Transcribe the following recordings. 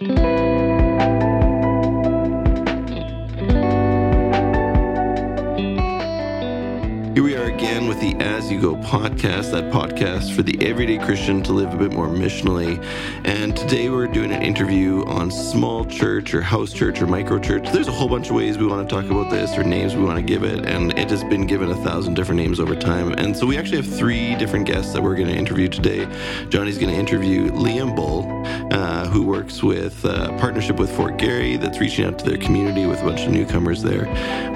Here with the As You Go podcast, that podcast for the everyday Christian to live a bit more missionally. And today we're doing an interview on small church or house church or micro church. There's a whole bunch of ways we want to talk about this or names we want to give it, and it has been given a thousand different names over time. And so we actually have three different guests that we're going to interview today. Johnny's going to interview Liam Bull, uh, who works with uh, partnership with Fort Garry that's reaching out to their community with a bunch of newcomers there.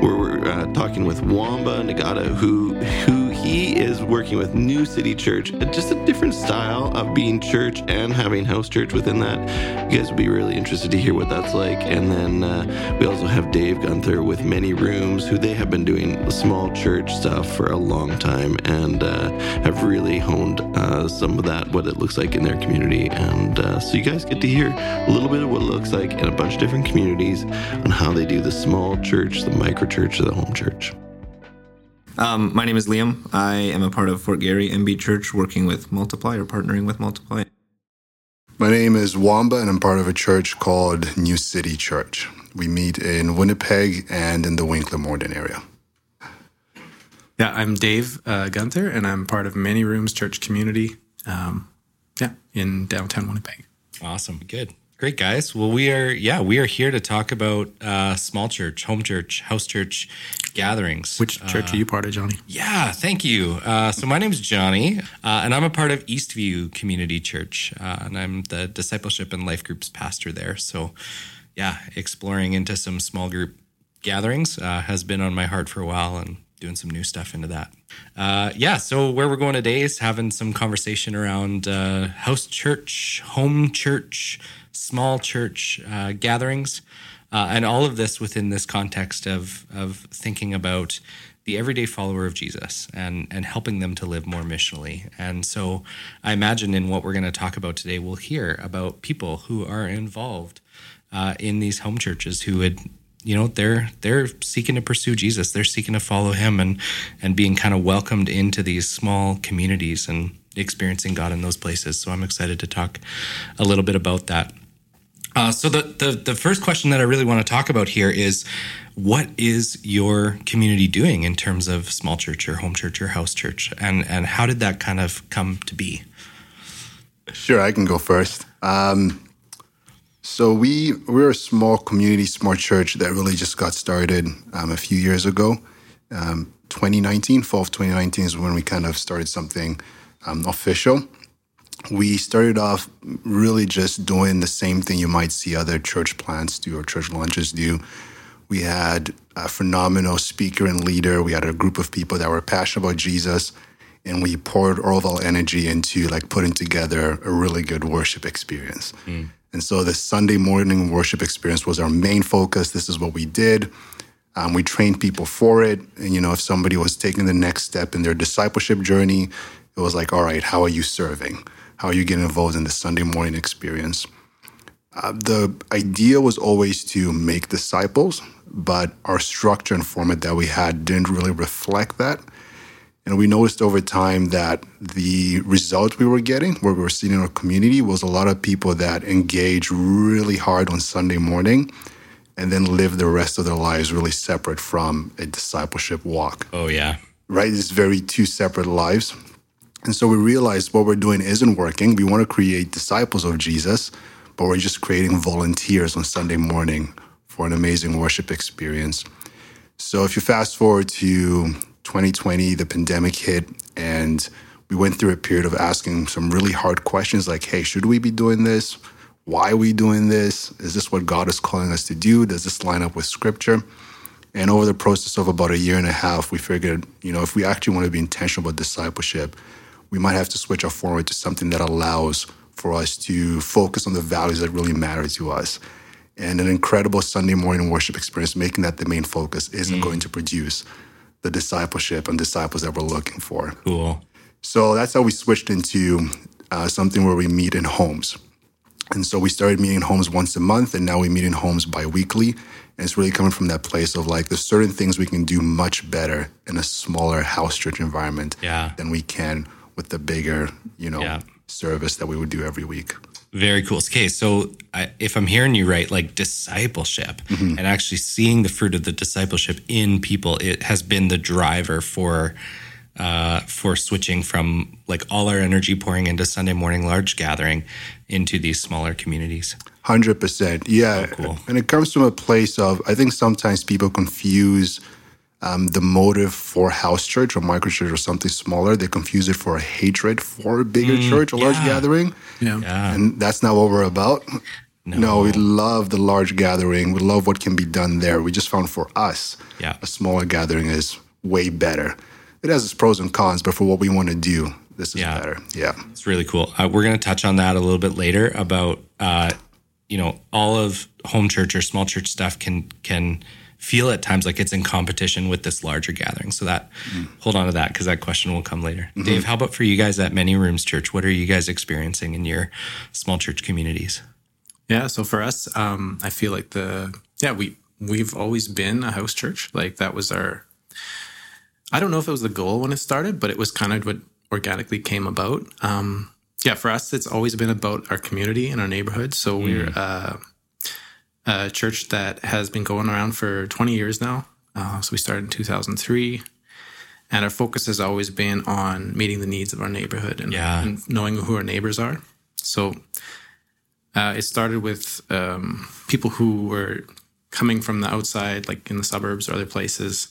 We're, we're uh, talking with Bomba N'Gandu, who who he is working with New City Church, just a different style of being church and having house church within that. You guys will be really interested to hear what that's like. And then uh, we also have Dave Guenther with Many Rooms, who they have been doing small church stuff for a long time and uh, have really honed uh, some of that, what it looks like in their community. And uh, so you guys get to hear a little bit of what it looks like in a bunch of different communities on how they do the small church, the micro church, the home church. Um, my name is Liam. I am a part of Fort Garry MB Church, working with Multiply or partnering with Multiply. My name is Bomba, and I'm part of a church called New City Church. We meet in Winnipeg and in the Winkler Morden area. Yeah, I'm Dave uh, Guenther, and I'm part of Many Rooms Church Community. Um, yeah, in downtown Winnipeg. Awesome, good. Great guys. Well, we are yeah, we are here to talk about uh, small church, home church, house church gatherings. Which church uh, are you part of, Johnny? Yeah, thank you. Uh, so my name is Johnny, uh, and I'm a part of Eastview Community Church, uh, and I'm the discipleship and life groups pastor there. So, yeah, exploring into some small group gatherings uh, has been on my heart for a while, and doing some new stuff into that. Uh, yeah, so where we're going today is having some conversation around uh, house church, home church, small church uh, gatherings, uh, and all of this within this context of of thinking about the everyday follower of Jesus and and helping them to live more missionally. And so I imagine in what we're going to talk about today, we'll hear about people who are involved uh, in these home churches who would you know they're they're seeking to pursue Jesus. They're seeking to follow him and and being kind of welcomed into these small communities and experiencing God in those places. So I'm excited to talk a little bit about that. Uh, so the, the the first question that I really want to talk about here is what is your community doing in terms of small church or home church or house church and and how did that kind of come to be? Sure, I can go first. Um, so we we're a small community, small church that really just got started um, a few years ago. Um, 2019, fall of 2019 is when we kind of started something um, official. We started off really just doing the same thing you might see other church plants do or church lunches do. We had a phenomenal speaker and leader. We had a group of people that were passionate about Jesus, and we poured all of our energy into like putting together a really good worship experience. Mm. And so the Sunday morning worship experience was our main focus. This is what we did. Um, we trained people for it. And, you know, if somebody was taking the next step in their discipleship journey, it was like, all right, how are you serving? How you get involved in the Sunday morning experience? Uh, the idea was always to make disciples, but our structure and format that we had didn't really reflect that. And we noticed over time that the result we were getting, what we were seeing in our community, was a lot of people that engage really hard on Sunday morning and then live the rest of their lives really separate from a discipleship walk. Oh, yeah. Right? It's very two separate lives. And so we realized what we're doing isn't working. We want to create disciples of Jesus, but we're just creating volunteers on Sunday morning for an amazing worship experience. So if you fast forward to 2020, the pandemic hit, and we went through a period of asking some really hard questions like, hey, should we be doing this? Why are we doing this? Is this what God is calling us to do? Does this line up with scripture? And over the process of about a year and a half, we figured, you know, if we actually want to be intentional about discipleship, we might have to switch our format to something that allows for us to focus on the values that really matter to us. And an incredible Sunday morning worship experience, making that the main focus, isn't mm. going to produce the discipleship and disciples that we're looking for. Cool. So that's how we switched into uh, something where we meet in homes. And so we started meeting in homes once a month, and now we meet in homes bi-weekly. And it's really coming from that place of like, there's certain things we can do much better in a smaller house church environment yeah. than we can with the bigger, you know, yeah. service that we would do every week. Very cool. Okay, so I, if I'm hearing you right, like discipleship and actually seeing the fruit of the discipleship in people, it has been the driver for uh, for switching from like all our energy pouring into Sunday morning large gathering into these smaller communities. Hundred percent, yeah. cool. And it comes from a place of I think sometimes people confuse um, the motive for house church or micro church or something smaller. They confuse it for a hatred for a bigger church, a large gathering, Yeah. Yeah. and that's not what we're about. No. we love the large gathering. We love what can be done there. We just found for us, Yeah. a smaller gathering is way better. It has its pros and cons, but for what we want to do, this is Yeah. better. Yeah. It's really cool. Uh, we're going to touch on that a little bit later about uh, you know all of home church or small church stuff can can feel at times like it's in competition with this larger gathering. So that hold on to that because that question will come later. Dave, how about for you guys at Many Rooms Church? What are you guys experiencing in your small church communities? Yeah. So for us, um, I feel like the yeah we we've always been a house church. Like that was our. I don't know if it was the goal when it started, but it was kind of what organically came about. Um, yeah, for us, it's always been about our community and our neighborhood. So we're uh, a church that has been going around for 20 years now. Uh, so we started in 2003. And our focus has always been on meeting the needs of our neighborhood and, Yeah. and knowing who our neighbors are. So uh, it started with um, people who were coming from the outside, like in the suburbs or other places,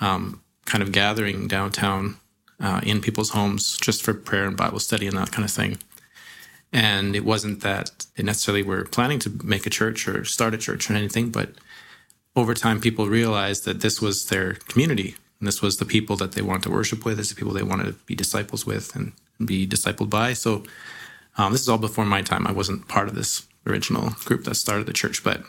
um, kind of gathering downtown uh, in people's homes just for prayer and Bible study and that kind of thing. And it wasn't that they necessarily were planning to make a church or start a church or anything, but over time, people realized that this was their community and this was the people that they wanted to worship with, this is the people they wanted to be disciples with and be discipled by. So um, this is all before my time. I wasn't part of this original group that started the church, but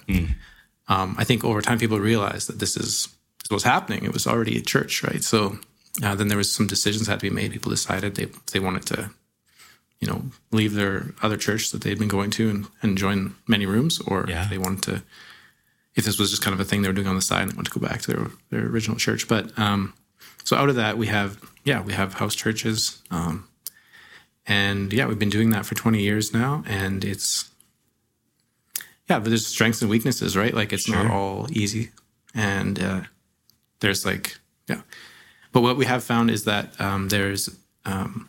um, I think over time people realized that this is this was happening. It was already a church, right? So uh, then there was some decisions that had to be made. People decided they they wanted to, you know, leave their other church that they'd been going to and, and join many rooms, or Yeah. if they wanted to. If this was just kind of a thing they were doing on the side and they wanted to go back to their their original church, but um, so out of that we have yeah we have house churches, um, and yeah we've been doing that for twenty years now, and it's yeah, but there's strengths and weaknesses, right? Like it's not all easy, and uh, there's like yeah. But what we have found is that um, there's um,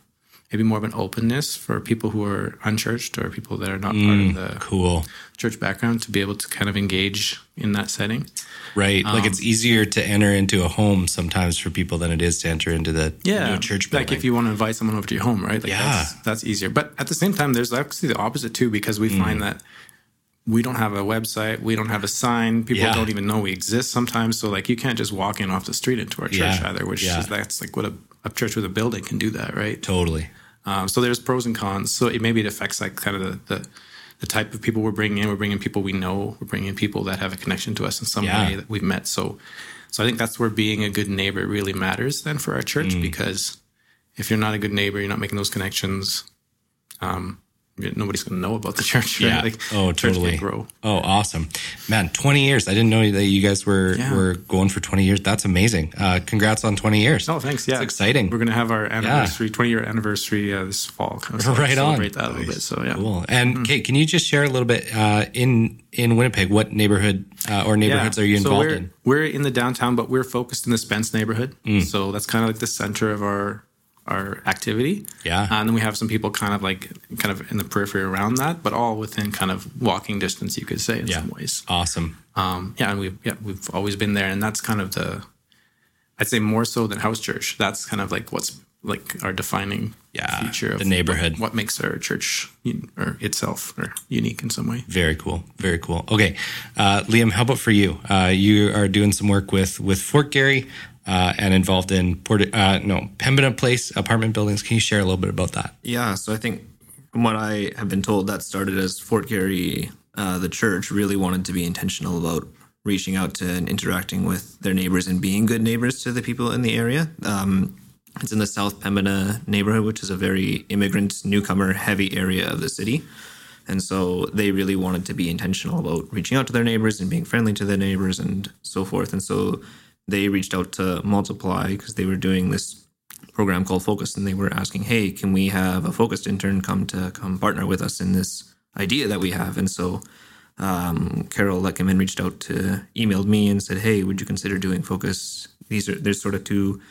maybe more of an openness for people who are unchurched or people that are not part of the Cool. church background to be able to kind of engage in that setting. Right. like it's easier to enter into a home sometimes for people than it is to enter into the new church building. like if you want to invite someone over to your home, right? Like Yeah. that's, that's easier. But at the same time, there's actually the opposite too, because we Mm. find that we don't have a website, we don't have a sign, people Yeah. don't even know we exist sometimes. So like you can't just walk in off the street into our church Yeah. either, which Yeah. is that's like what a, a church with a building can do that, right? totally. Um, so there's pros and cons. So it maybe it affects like kind of the, the the type of people we're bringing in. We're bringing people we know. We're bringing people that have a connection to us in some Yeah. way that we've met. So, so I think that's where being a good neighbor really matters then for our church Mm. because if you're not a good neighbor, you're not making those connections. Um, nobody's going to know about the church. Right? Yeah. Like, oh, totally. grow. Oh, awesome, man! Twenty years. I didn't know that you guys were Yeah. were going for twenty years. That's amazing. Uh, congrats on twenty years. Oh, thanks. Yeah, It's exciting. We're going to have our anniversary, 20 year anniversary uh, this fall. Kind of Right on. Celebrate that a little bit. So yeah. Cool. And Mm-hmm. Kate, can you just share a little bit uh, in in Winnipeg? What neighborhood uh, or neighborhoods are you So involved we're, in? We're in the downtown, but we're focused in the Spence neighborhood. Mm. So that's kind of like the center of our our activity. Yeah. And then we have some people kind of like kind of in the periphery around that, but all within kind of walking distance, you could say in Yeah. some ways. Awesome. Um, yeah, and we've yeah we've always been there, and that's kind of the I'd say more so than house church. That's kind of like what's like our defining Yeah, feature of the neighborhood. What, what makes our church un- or itself or unique in some way. Very cool. Very cool. Okay, uh, Liam, how about for you? Uh, you are doing some work with with Fort Garry uh, and involved in Port uh, no Pembina Place apartment buildings. Can you share a little bit about that? Yeah, so I think from what I have been told, that started as Fort Garry, uh, the church really wanted to be intentional about reaching out to and interacting with their neighbors and being good neighbors to the people in the area. Um, it's in the South Pembina neighborhood, which is a very immigrant, newcomer heavy area of the city. And so they really wanted to be intentional about reaching out to their neighbors and being friendly to their neighbors and so forth. And so they reached out to Multiply because they were doing this program called Focus, and they were asking, "Hey, can we have a focused intern come to come partner with us in this idea that we have. And so um, Carol Leckerman reached out to emailed me and said, "Hey, would you consider doing focus? These are there's sort of two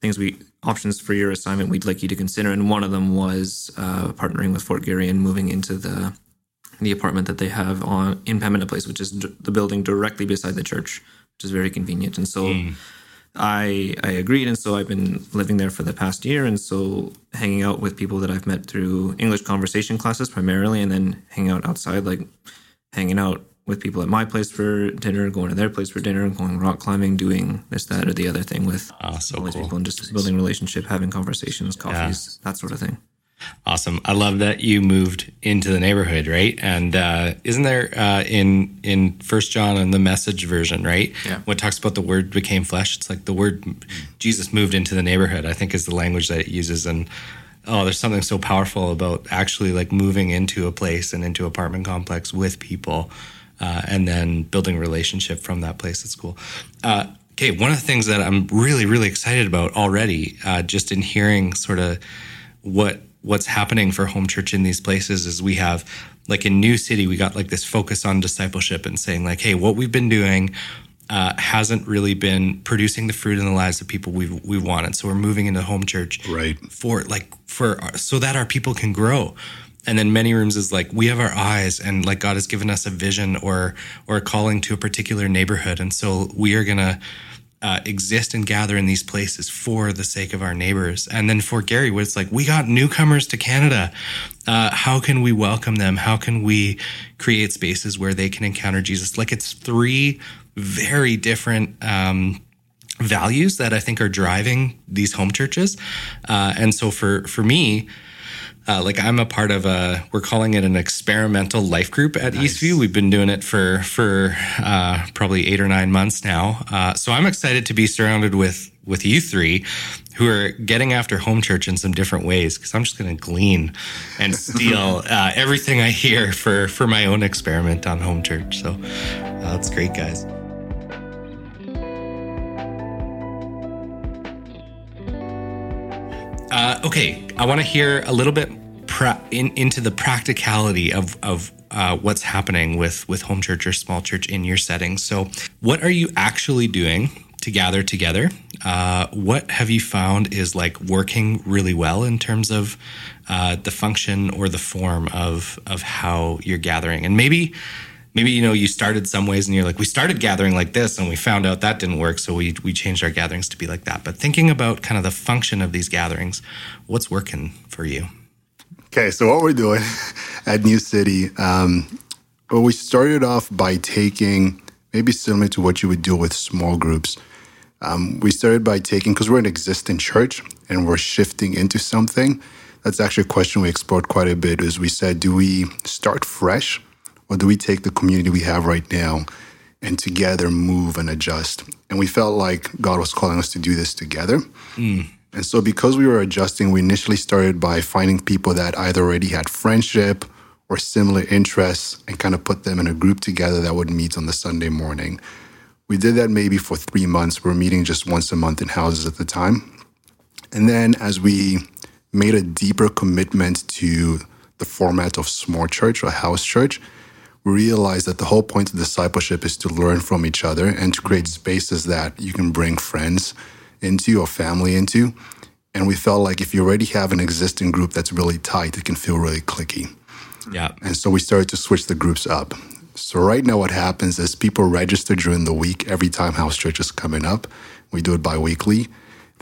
things we options for your assignment we'd like you to consider, and one of them was uh, partnering with Fort Garry and moving into the the apartment that they have on in Pembina Place, which is d- the building directly beside the church, which is very convenient. And so mm. I I agreed, and so I've been living there for the past year, and so hanging out with people that I've met through English conversation classes primarily, and then hanging out outside, like hanging out with people at my place for dinner, going to their place for dinner, going rock climbing, doing this, that, or the other thing with oh, so all these cool. people, and just building relationship, having conversations, coffees, yeah. that sort of thing. Awesome. I love that you moved into the neighborhood, right? And uh, isn't there uh, in in First John in the Message version, right? Yeah. What talks about the Word became flesh? It's like the word Jesus moved into the neighborhood. I think is the language that it uses, and oh, there's something so powerful about actually like moving into a place and into apartment complex with people, uh, and then building a relationship from that place. It's cool. Uh, okay, one of the things that I'm really really excited about already, uh, just in hearing sort of what what's happening for home church in these places is we have like in new city we got like this focus on discipleship and saying like hey what we've been doing uh, hasn't really been producing the fruit in the lives of people we we wanted. So we're moving into home church right. for like for so that our people can grow. And then many rooms is like we have our eyes and like god has given us a vision or or a calling to a particular neighborhood. And so we are gonna uh, exist and gather in these places for the sake of our neighbors. And then Fort Garry, it's like, we got newcomers to Canada. Uh, how can we welcome them? How can we create spaces where they can encounter Jesus? Like it's three very different um, values that I think are driving these home churches. Uh, and so for for me, uh, like I'm a part of a, we're calling it an experimental life group at nice. Eastview. We've been doing it for for uh, probably eight or nine months now. Uh, so I'm excited to be surrounded with with you three, who are getting after home church in some different ways. Because I'm just going to glean and steal uh, everything I hear for for my own experiment on home church. So uh, that's great, guys. Uh, okay, I want to hear a little bit pra- in, into the practicality of of uh, what's happening with with home church or small church in your setting. So, what are you actually doing to gather together? Uh, what have you found is like working really well in terms of uh, the function or the form of of how you're gathering? And maybe maybe you know you started some ways and you're like we started gathering like this and we found out that didn't work so we we changed our gatherings to be like that. But thinking about kind of the function of these gatherings what's working for you? Okay so what we're doing at new city um, well we started off by taking maybe similar to what you would do with small groups um, we started by taking because we're an existing church and we're shifting into something that's actually a question we explored quite a bit is we said do we start fresh or do we take the community we have right now and together move and adjust? And we felt like God was calling us to do this together. Mm. And so, because we were adjusting, we initially started by finding people that either already had friendship or similar interests and kind of put them in a group together that would meet on the Sunday morning. We did that maybe for three months. We were meeting just once a month in houses at the time. And then, as we made a deeper commitment to the format of small church or house church, realize that the whole point of discipleship is to learn from each other and to create spaces that you can bring friends into or family into. And we felt like if you already have an existing group that's really tight, it can feel really cliquey. Yeah. And so we started to switch the groups up. So right now what happens is people register during the week every time house church is coming up. We do it bi-weekly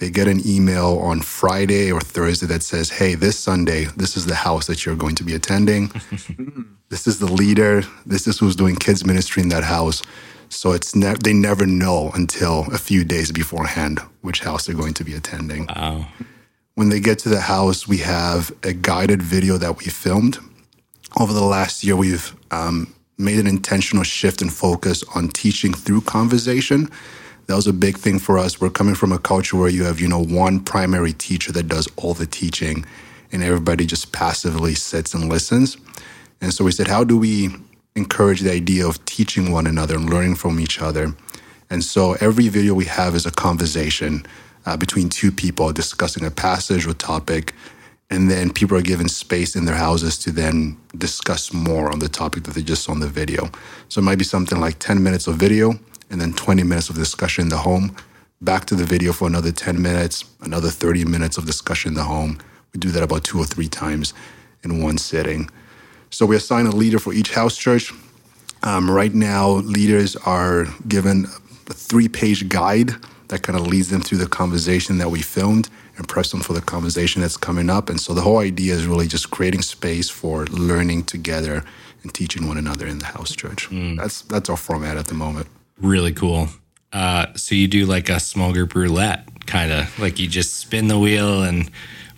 they get an email on Friday or Thursday that says, Hey, this Sunday, this is the house that you're going to be attending. this is the leader. This is who's doing kids ministry in that house. So it's ne- they never know until a few days beforehand which house they're going to be attending. Wow. When they get to the house, we have a guided video that we filmed. Over the last year, we've um, made an intentional shift and focus on teaching through conversation that was a big thing for us. We're coming from a culture where you have, you know, one primary teacher that does all the teaching and everybody just passively sits and listens. And so we said, how do we encourage the idea of teaching one another and learning from each other? And so every video we have is a conversation uh, between two people discussing a passage or topic. and then people are given space in their houses to then discuss more on the topic that they just saw in the video. So it might be something like 10 minutes of video and then 20 minutes of discussion in the home, back to the video for another 10 minutes, another 30 minutes of discussion in the home. We do that about two or three times in one sitting. So we assign a leader for each house church. Um, right now, leaders are given a three page guide that kind of leads them through the conversation that we filmed and preps them for the conversation that's coming up. And so the whole idea is really just creating space for learning together and teaching one another in the house church. That's that's our format at the moment. Really cool. Uh, so you do like a small group roulette, kind of like you just spin the wheel and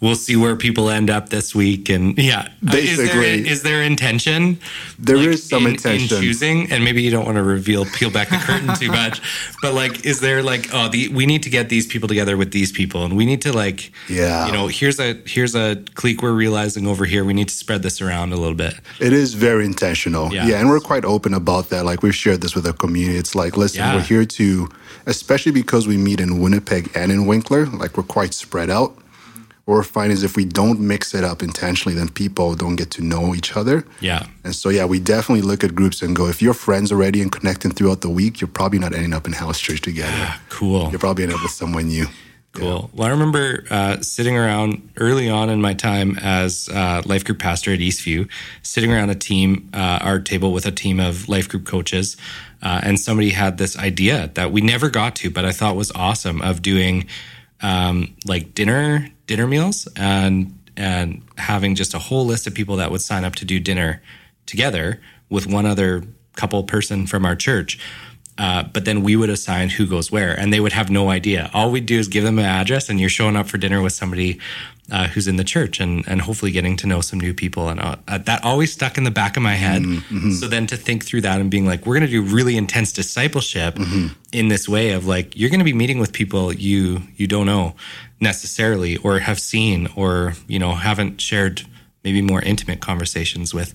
we'll see where people end up this week. And yeah, Basically. is there, is there intention? There There is is some intention. in choosing, and maybe you don't want to reveal, peel back the curtain too much, but like, is there like, oh, the we need to get these people together with these people, and we need to like, Yeah. you know, here's a here's a clique we're realizing over here. We need to spread this around a little bit. It is very intentional. Yeah. Yeah. and we're quite open about that. Like we've shared this with our community. It's like, listen, Yeah. we're here to, especially because we meet in Winnipeg and in Winkler, like we're quite spread out. What we're finding is if we don't mix it up intentionally, then people don't get to know each other. Yeah. And so, yeah, we definitely look at groups and go, if you're friends already and connecting throughout the week, you're probably not ending up in house church together. Cool. You're probably ending up with someone new. Cool. Well, I remember uh, sitting around early on in my time as uh, life group pastor at Eastview, sitting around a team, uh, our table with a team of life group coaches, uh, and somebody had this idea that we never got to, but I thought was awesome of doing um, like dinner dinner meals and and having just a whole list of people that would sign up to do dinner together with one other couple person from our church. Uh, but then we would assign who goes where, and they would have no idea. All we'd do is give them an address, and you're showing up for dinner with somebody uh, who's in the church, and and hopefully getting to know some new people. And uh, that always stuck in the back of my head. So then to think through that and being like, we're going to do really intense discipleship in this way of like, you're going to be meeting with people you you don't know necessarily, or have seen, or you know haven't shared maybe more intimate conversations with.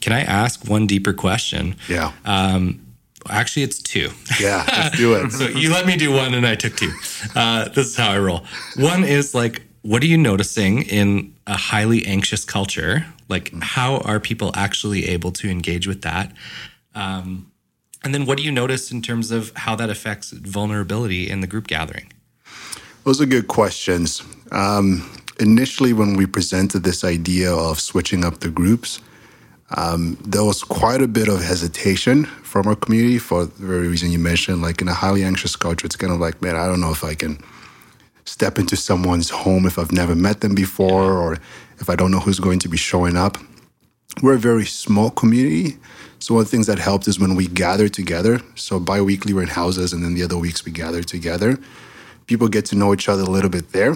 Can I ask one deeper question? Yeah. Um, actually, it's two. yeah, let's do it. so you let me do one, and I took two. Uh, this is how I roll. One is like, what are you noticing in a highly anxious culture? Like, how are people actually able to engage with that? Um, and then, what do you notice in terms of how that affects vulnerability in the group gathering? Those are good questions. Um, initially, when we presented this idea of switching up the groups, um, there was quite a bit of hesitation from our community for the very reason you mentioned. Like in a highly anxious culture, it's kind of like, man, I don't know if I can step into someone's home if I've never met them before or if I don't know who's going to be showing up. We're a very small community. So one of the things that helped is when we gather together. So bi-weekly we're in houses and then the other weeks we gather together. People get to know each other a little bit there.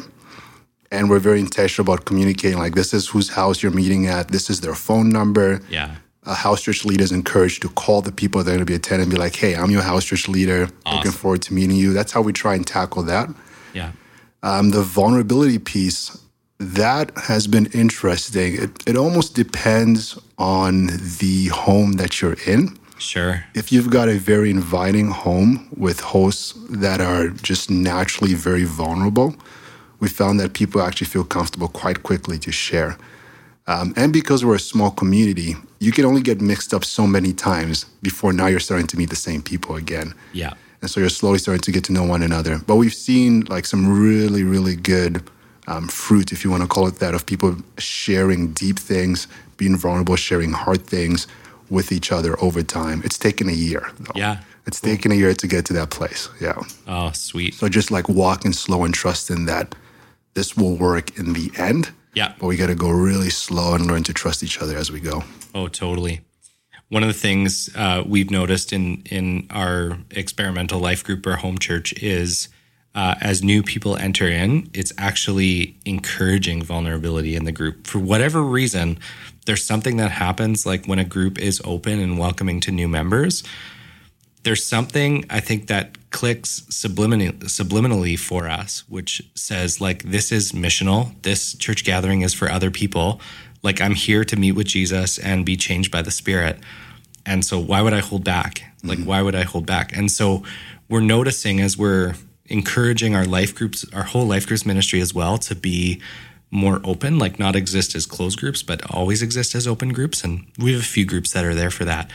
And we're very intentional about communicating like this is whose house you're meeting at, this is their phone number. Yeah. A house church leader is encouraged to call the people that are going to be attending and be like, hey, I'm your house church leader. Looking forward to meeting you. That's how we try and tackle that. Yeah. Um, the vulnerability piece, that has been interesting. It, it almost depends on the home that you're in. Sure. If you've got a very inviting home with hosts that are just naturally very vulnerable, we found that people actually feel comfortable quite quickly to share. Um, and because we're a small community, you can only get mixed up so many times before now you're starting to meet the same people again. Yeah. And so you're slowly starting to get to know one another. But we've seen like some really, really good um, fruit, if you want to call it that, of people sharing deep things, being vulnerable, sharing hard things with each other over time. It's taken a year. Though. Yeah. It's taken a year to get to that place. Yeah. Oh, sweet. So just like walking slow and trusting that this will work in the end. Yeah. But we got to go really slow and learn to trust each other as we go. Oh, totally. One of the things uh, we've noticed in in our experimental life group or home church is uh, as new people enter in, it's actually encouraging vulnerability in the group. For whatever reason, there's something that happens like when a group is open and welcoming to new members. There's something I think that clicks subliminally, subliminally for us, which says like this is missional. This church gathering is for other people. Like I'm here to meet with Jesus and be changed by the Spirit. And so why would I hold back? Like mm-hmm. why would I hold back? And so we're noticing as we're encouraging our life groups, our whole life groups ministry as well to be more open, like not exist as closed groups, but always exist as open groups. And we have a few groups that are there for that.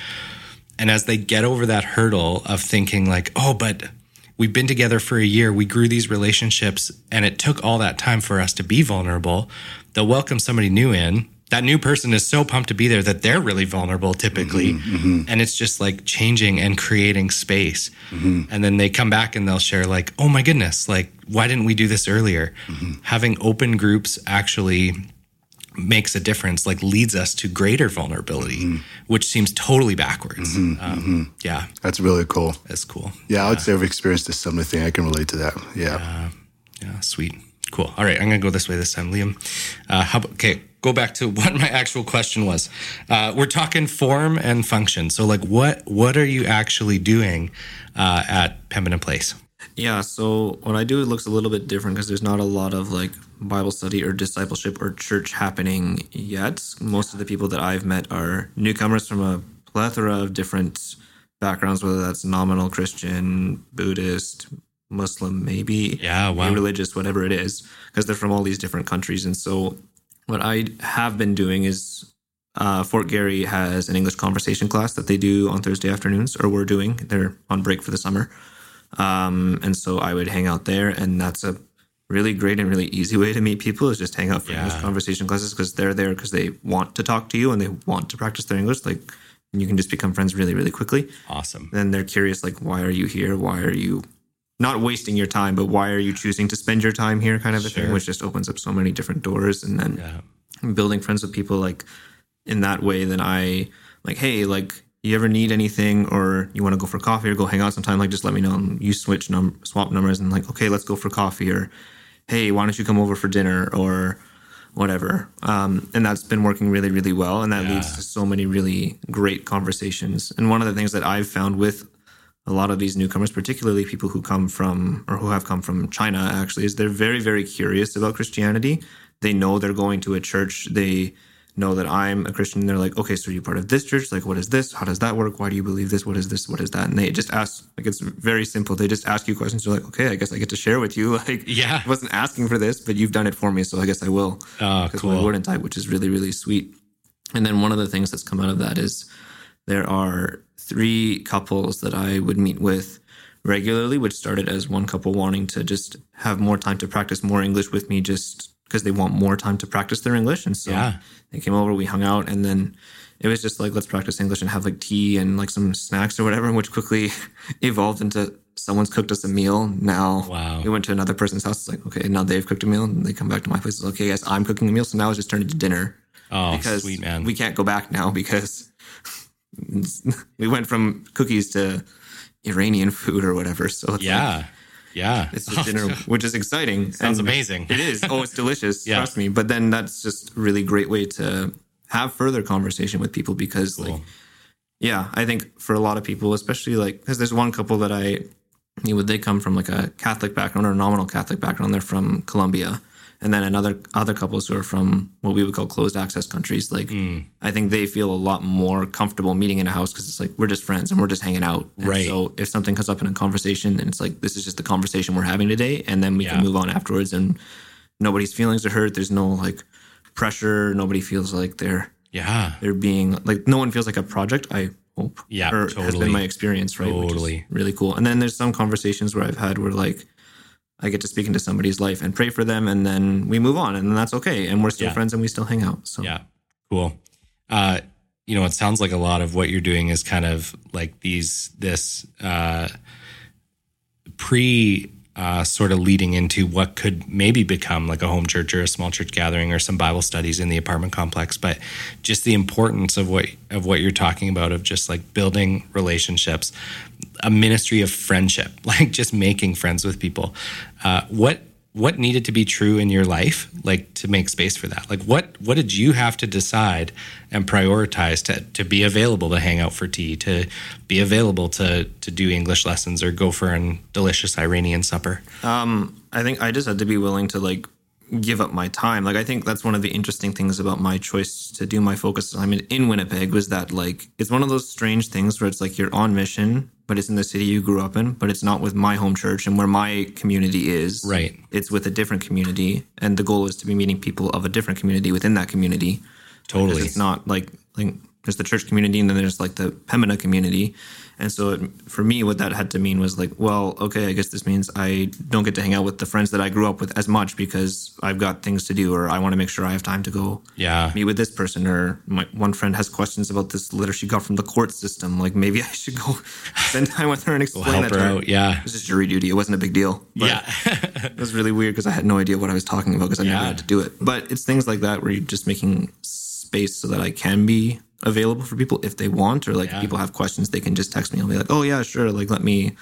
And as they get over that hurdle of thinking, like, oh, but we've been together for a year, we grew these relationships, and it took all that time for us to be vulnerable, they'll welcome somebody new in. That new person is so pumped to be there that they're really vulnerable typically. Mm-hmm, And it's just like changing and creating space. And then they come back and they'll share, like, oh my goodness, like, why didn't we do this earlier? Having open groups actually makes a difference, like leads us to greater vulnerability, which seems totally backwards. Um, Yeah, That's really cool. that's cool. Yeah, I would say I've experienced a similar thing. I can relate to that. Yeah. Yeah, sweet. Cool. All right, I'm gonna go this way this time, Liam. Uh, how about, okay, go back to what my actual question was. Uh, we're talking form and function. So, like, what what are you actually doing uh, at Pembina Place? Yeah, so what I do it looks a little bit different because there's not a lot of like Bible study or discipleship or church happening yet. Most of the people that I've met are newcomers from a plethora of different backgrounds, whether that's nominal Christian, Buddhist, Muslim, maybe, Yeah, wow. religious, whatever it is, because they're from all these different countries. And so what I have been doing is uh, Fort Garry has an English conversation class that they do on Thursday afternoons, or we're doing. They're on break for the summer. Um, and so I would hang out there, and that's a really great and really easy way to meet people is just hang out for Yeah. English conversation classes because they're there because they want to talk to you and they want to practice their English. Like, and you can just become friends really, really quickly. Awesome. Then they're curious, like, why are you here? Why are you not wasting your time, but why are you choosing to spend your time here? Kind of a Sure. thing, which just opens up so many different doors. And then Yeah. building friends with people like in that way then i like hey like you ever need anything or you want to go for coffee or go hang out sometime like just let me know and you switch num- swap numbers and like okay let's go for coffee or hey why don't you come over for dinner or whatever um, and that's been working really really well and that leads to so many really great conversations and one of the things that i've found with a lot of these newcomers, particularly people who come from or who have come from China, actually, is they're very, very curious about Christianity. They know they're going to a church. They know that I'm a Christian. They're like, okay, so you're you part of this church? Like, what is this? How does that work? Why do you believe this? What is this? What is that? And they just ask, like, it's very simple. They just ask you questions. You're like, okay, I guess I get to share with you. Like, Yeah. I wasn't asking for this, but you've done it for me, so I guess I will. Ah, oh, Because my cool. word and type, which is really, really sweet. And then one of the things that's come out of that is there are three couples that I would meet with regularly, which started as one couple wanting to just have more time to practice more English with me just because they want more time to practice their English. And so Yeah. they came over, we hung out, and then it was just like, let's practice English and have like tea and like some snacks or whatever, which quickly evolved into someone's cooked us a meal. Now Wow. we went to another person's house. It's like, okay, now they've cooked a meal and they come back to my place. It's like, okay, yes, I'm cooking a meal. So now it's just turned into dinner Oh, because sweet man. we can't go back now because we went from cookies to Iranian food or whatever. So it's like, yeah. Yeah. it's just dinner, which is exciting. Sounds And amazing. It is. Oh, it's delicious. Yeah. Trust me. But then that's just a really great way to have further conversation with people because, like, yeah, I think for a lot of people, especially like, because there's one couple that I, you know, they come from like a Catholic background or a nominal Catholic background. They're from Colombia. And then another other couples who are from what we would call closed access countries. Like, Hmm. I think they feel a lot more comfortable meeting in a house because it's like we're just friends and we're just hanging out. And Right. So if something comes up in a conversation, and it's like this is just the conversation we're having today, and then we Yeah. can move on afterwards, and nobody's feelings are hurt. There's no like pressure. Nobody feels like they're Yeah. they're being like no one feels like a project. I hope. Yeah, or has been my experience, right? Which is Totally. really cool. And then there's some conversations where I've had where like I get to speak into somebody's life and pray for them, and then we move on, and then that's okay, and we're still Yeah. friends and we still hang out. So Yeah. Cool. Uh, you know, it sounds like a lot of what you're doing is kind of like these, this, uh, pre, uh, sort of leading into what could maybe become like a home church or a small church gathering or some Bible studies in the apartment complex, but just the importance of what of what you're talking about of just like building relationships, a ministry of friendship, like just making friends with people. Uh, what what needed to be true in your life like to make space for that? Like what what did you have to decide and prioritize to to be available to hang out for tea to be available to to do english lessons or go for a delicious iranian supper? Um, I think I just had to be willing to like give up my time. Like I think that's one of the interesting things about my choice to do my focus assignment in Winnipeg was that like it's one of those strange things where it's like you're on mission, but it's in the city you grew up in, but it's not with my home church and where my community is. Right. It's with a different community, and the goal is to be meeting people of a different community within that community. Totally. It's not like like there's the church community and then there's like the Pembina community. And so it, for me, what that had to mean was like, well, okay, I guess this means I don't get to hang out with the friends that I grew up with as much because I've got things to do, or I want to make sure I have time to go Yeah. meet with this person, or my one friend has questions about this letter she got from the court system. Like maybe I should go spend time with her and explain help that to her out, yeah. it was just jury duty. It wasn't a big deal. But Yeah. it was really weird because I had no idea what I was talking about because I never Yeah. had to do it. But it's things like that where you're just making space so that I can be available for people if they want, or like Yeah. people have questions, they can just text me. I'll be like, oh yeah, sure. Like let me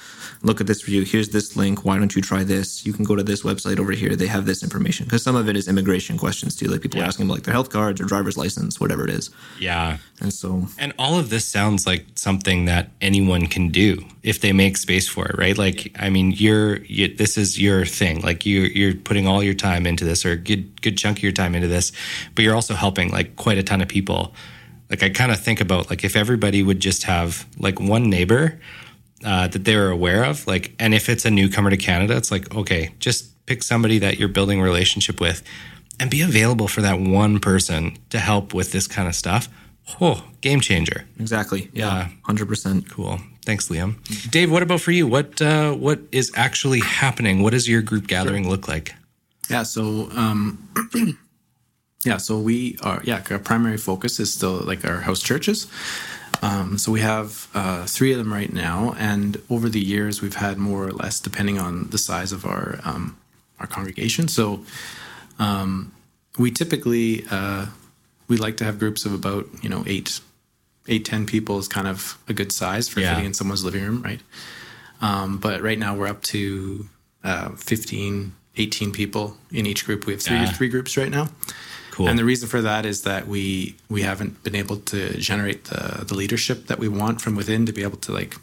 look at this for you. Here's this link. Why don't you try this? You can go to this website over here. They have this information because some of it is immigration questions too. Like people are Yeah. asking about like their health cards or driver's license, whatever it is. Yeah. And so And all of this sounds like something that anyone can do if they make space for it, right? Like, I mean, you're you, this is your thing. Like, you you're putting all your time into this, or a good good chunk of your time into this, but you're also helping like quite a ton of people. Like, I kind of think about like if everybody would just have like one neighbor uh, that they're aware of, like, and if it's a newcomer to Canada, it's like okay, just pick somebody that you're building a relationship with, and be available for that one person to help with this kind of stuff. Oh, game changer. exactly, Yeah. yeah, hundred percent. Cool. Thanks, Liam. Dave, what about for you? What uh, what is actually happening? What does your group gathering look like? Yeah. So, um, yeah. So we are. Yeah. Our primary focus is still like our house churches. Um, so we have uh, three of them right now, and over the years we've had more or less, depending on the size of our um, our congregation. So um, we typically uh, we like to have groups of about you know eight, eight ten people is kind of a good size for Yeah. fitting in someone's living room, right? Um, but right now we're up to uh, 15, 18 people in each group. We have three Yeah. three groups right now. Cool. And the reason for that is that we we haven't been able to generate the the leadership that we want from within to be able to like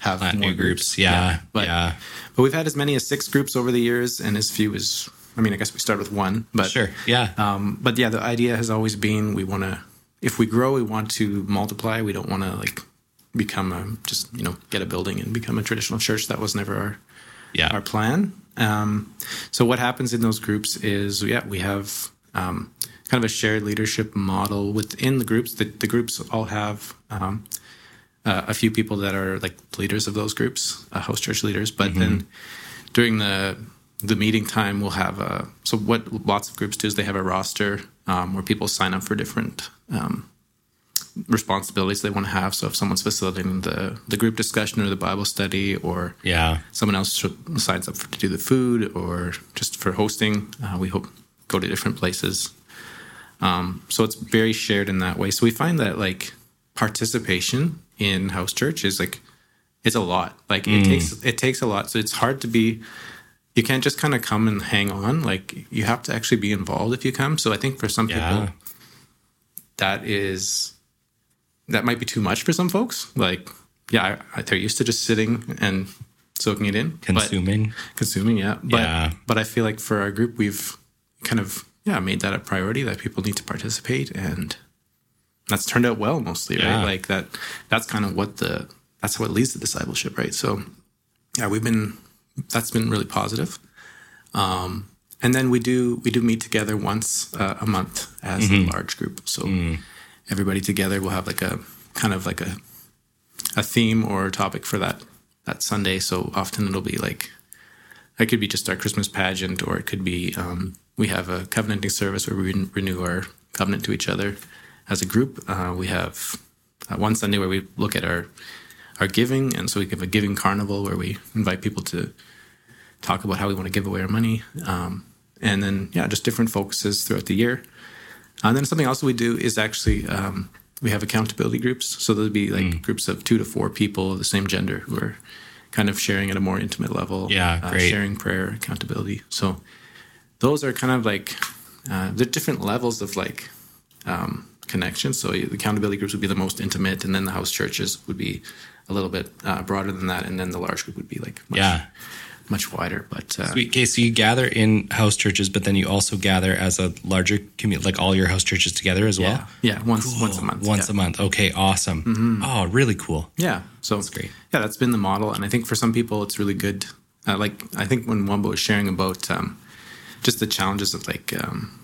have more new groups. Yeah. But yeah. but we've had as many as six groups over the years, and as few as I mean, I guess we start with one, but Sure. Yeah. um, but yeah, the idea has always been we want to, if we grow, we want to multiply. We don't want to like become a just you know get a building and become a traditional church. That was never our yeah. our plan. Um, so what happens in those groups is yeah we have um, kind of a shared leadership model within the groups. The, the groups all have um, uh, a few people that are like leaders of those groups, uh, host church leaders. But then during the the meeting time, we'll have a so what lots of groups do is they have a roster um, where people sign up for different um, responsibilities they want to have. So if someone's facilitating the the group discussion or the Bible study or yeah. someone else signs up for, to do the food or just for hosting. Uh, we hope go to different places. Um, so it's very shared in that way. So we find that like participation in house church is like it's a lot. Like it takes it takes a lot. So it's hard to be. You can't just kind of come and hang on. Like you have to actually be involved if you come. So I think for some Yeah. people, that is that might be too much for some folks. Like, yeah, I, I, they're used to just sitting and soaking it in, But- Consuming. consuming, yeah. But Yeah. but I feel like for our group, we've kind of yeah made that a priority that people need to participate, and that's turned out well mostly, Yeah. right? Like that. That's kind of what the that's what leads to discipleship, right? So yeah, we've been that's been really positive. Um, and then we do we do meet together once uh, a month as a large group. So everybody together will have like a kind of like a a theme or a topic for that that Sunday. So often it'll be like it could be just our Christmas pageant, or it could be um, we have a covenanting service where we renew our covenant to each other as a group. Uh, we have uh, one Sunday where we look at our our giving, and so we have a giving carnival where we invite people to talk about how we want to give away our money, um, and then yeah, just different focuses throughout the year. And then something else we do is actually um, we have accountability groups. So there'll be like groups of two to four people of the same gender who are kind of sharing at a more intimate level. Yeah, uh, sharing prayer, accountability. So those are kind of like uh, they're different levels of like um, connection. So the accountability groups would be the most intimate, and then the house churches would be a little bit uh, broader than that, and then the large group would be like much, Yeah. Much wider. But uh, Sweet. Okay, so you gather in house churches, but then you also gather as a larger community, like all your house churches together as well. yeah, yeah, once once a month. Once yeah. a month. Okay, awesome. Oh, really cool. Yeah, so that's great. Yeah, that's been the model, and I think for some people it's really good. Uh, like I think when Bomba was sharing about um, just the challenges of like um,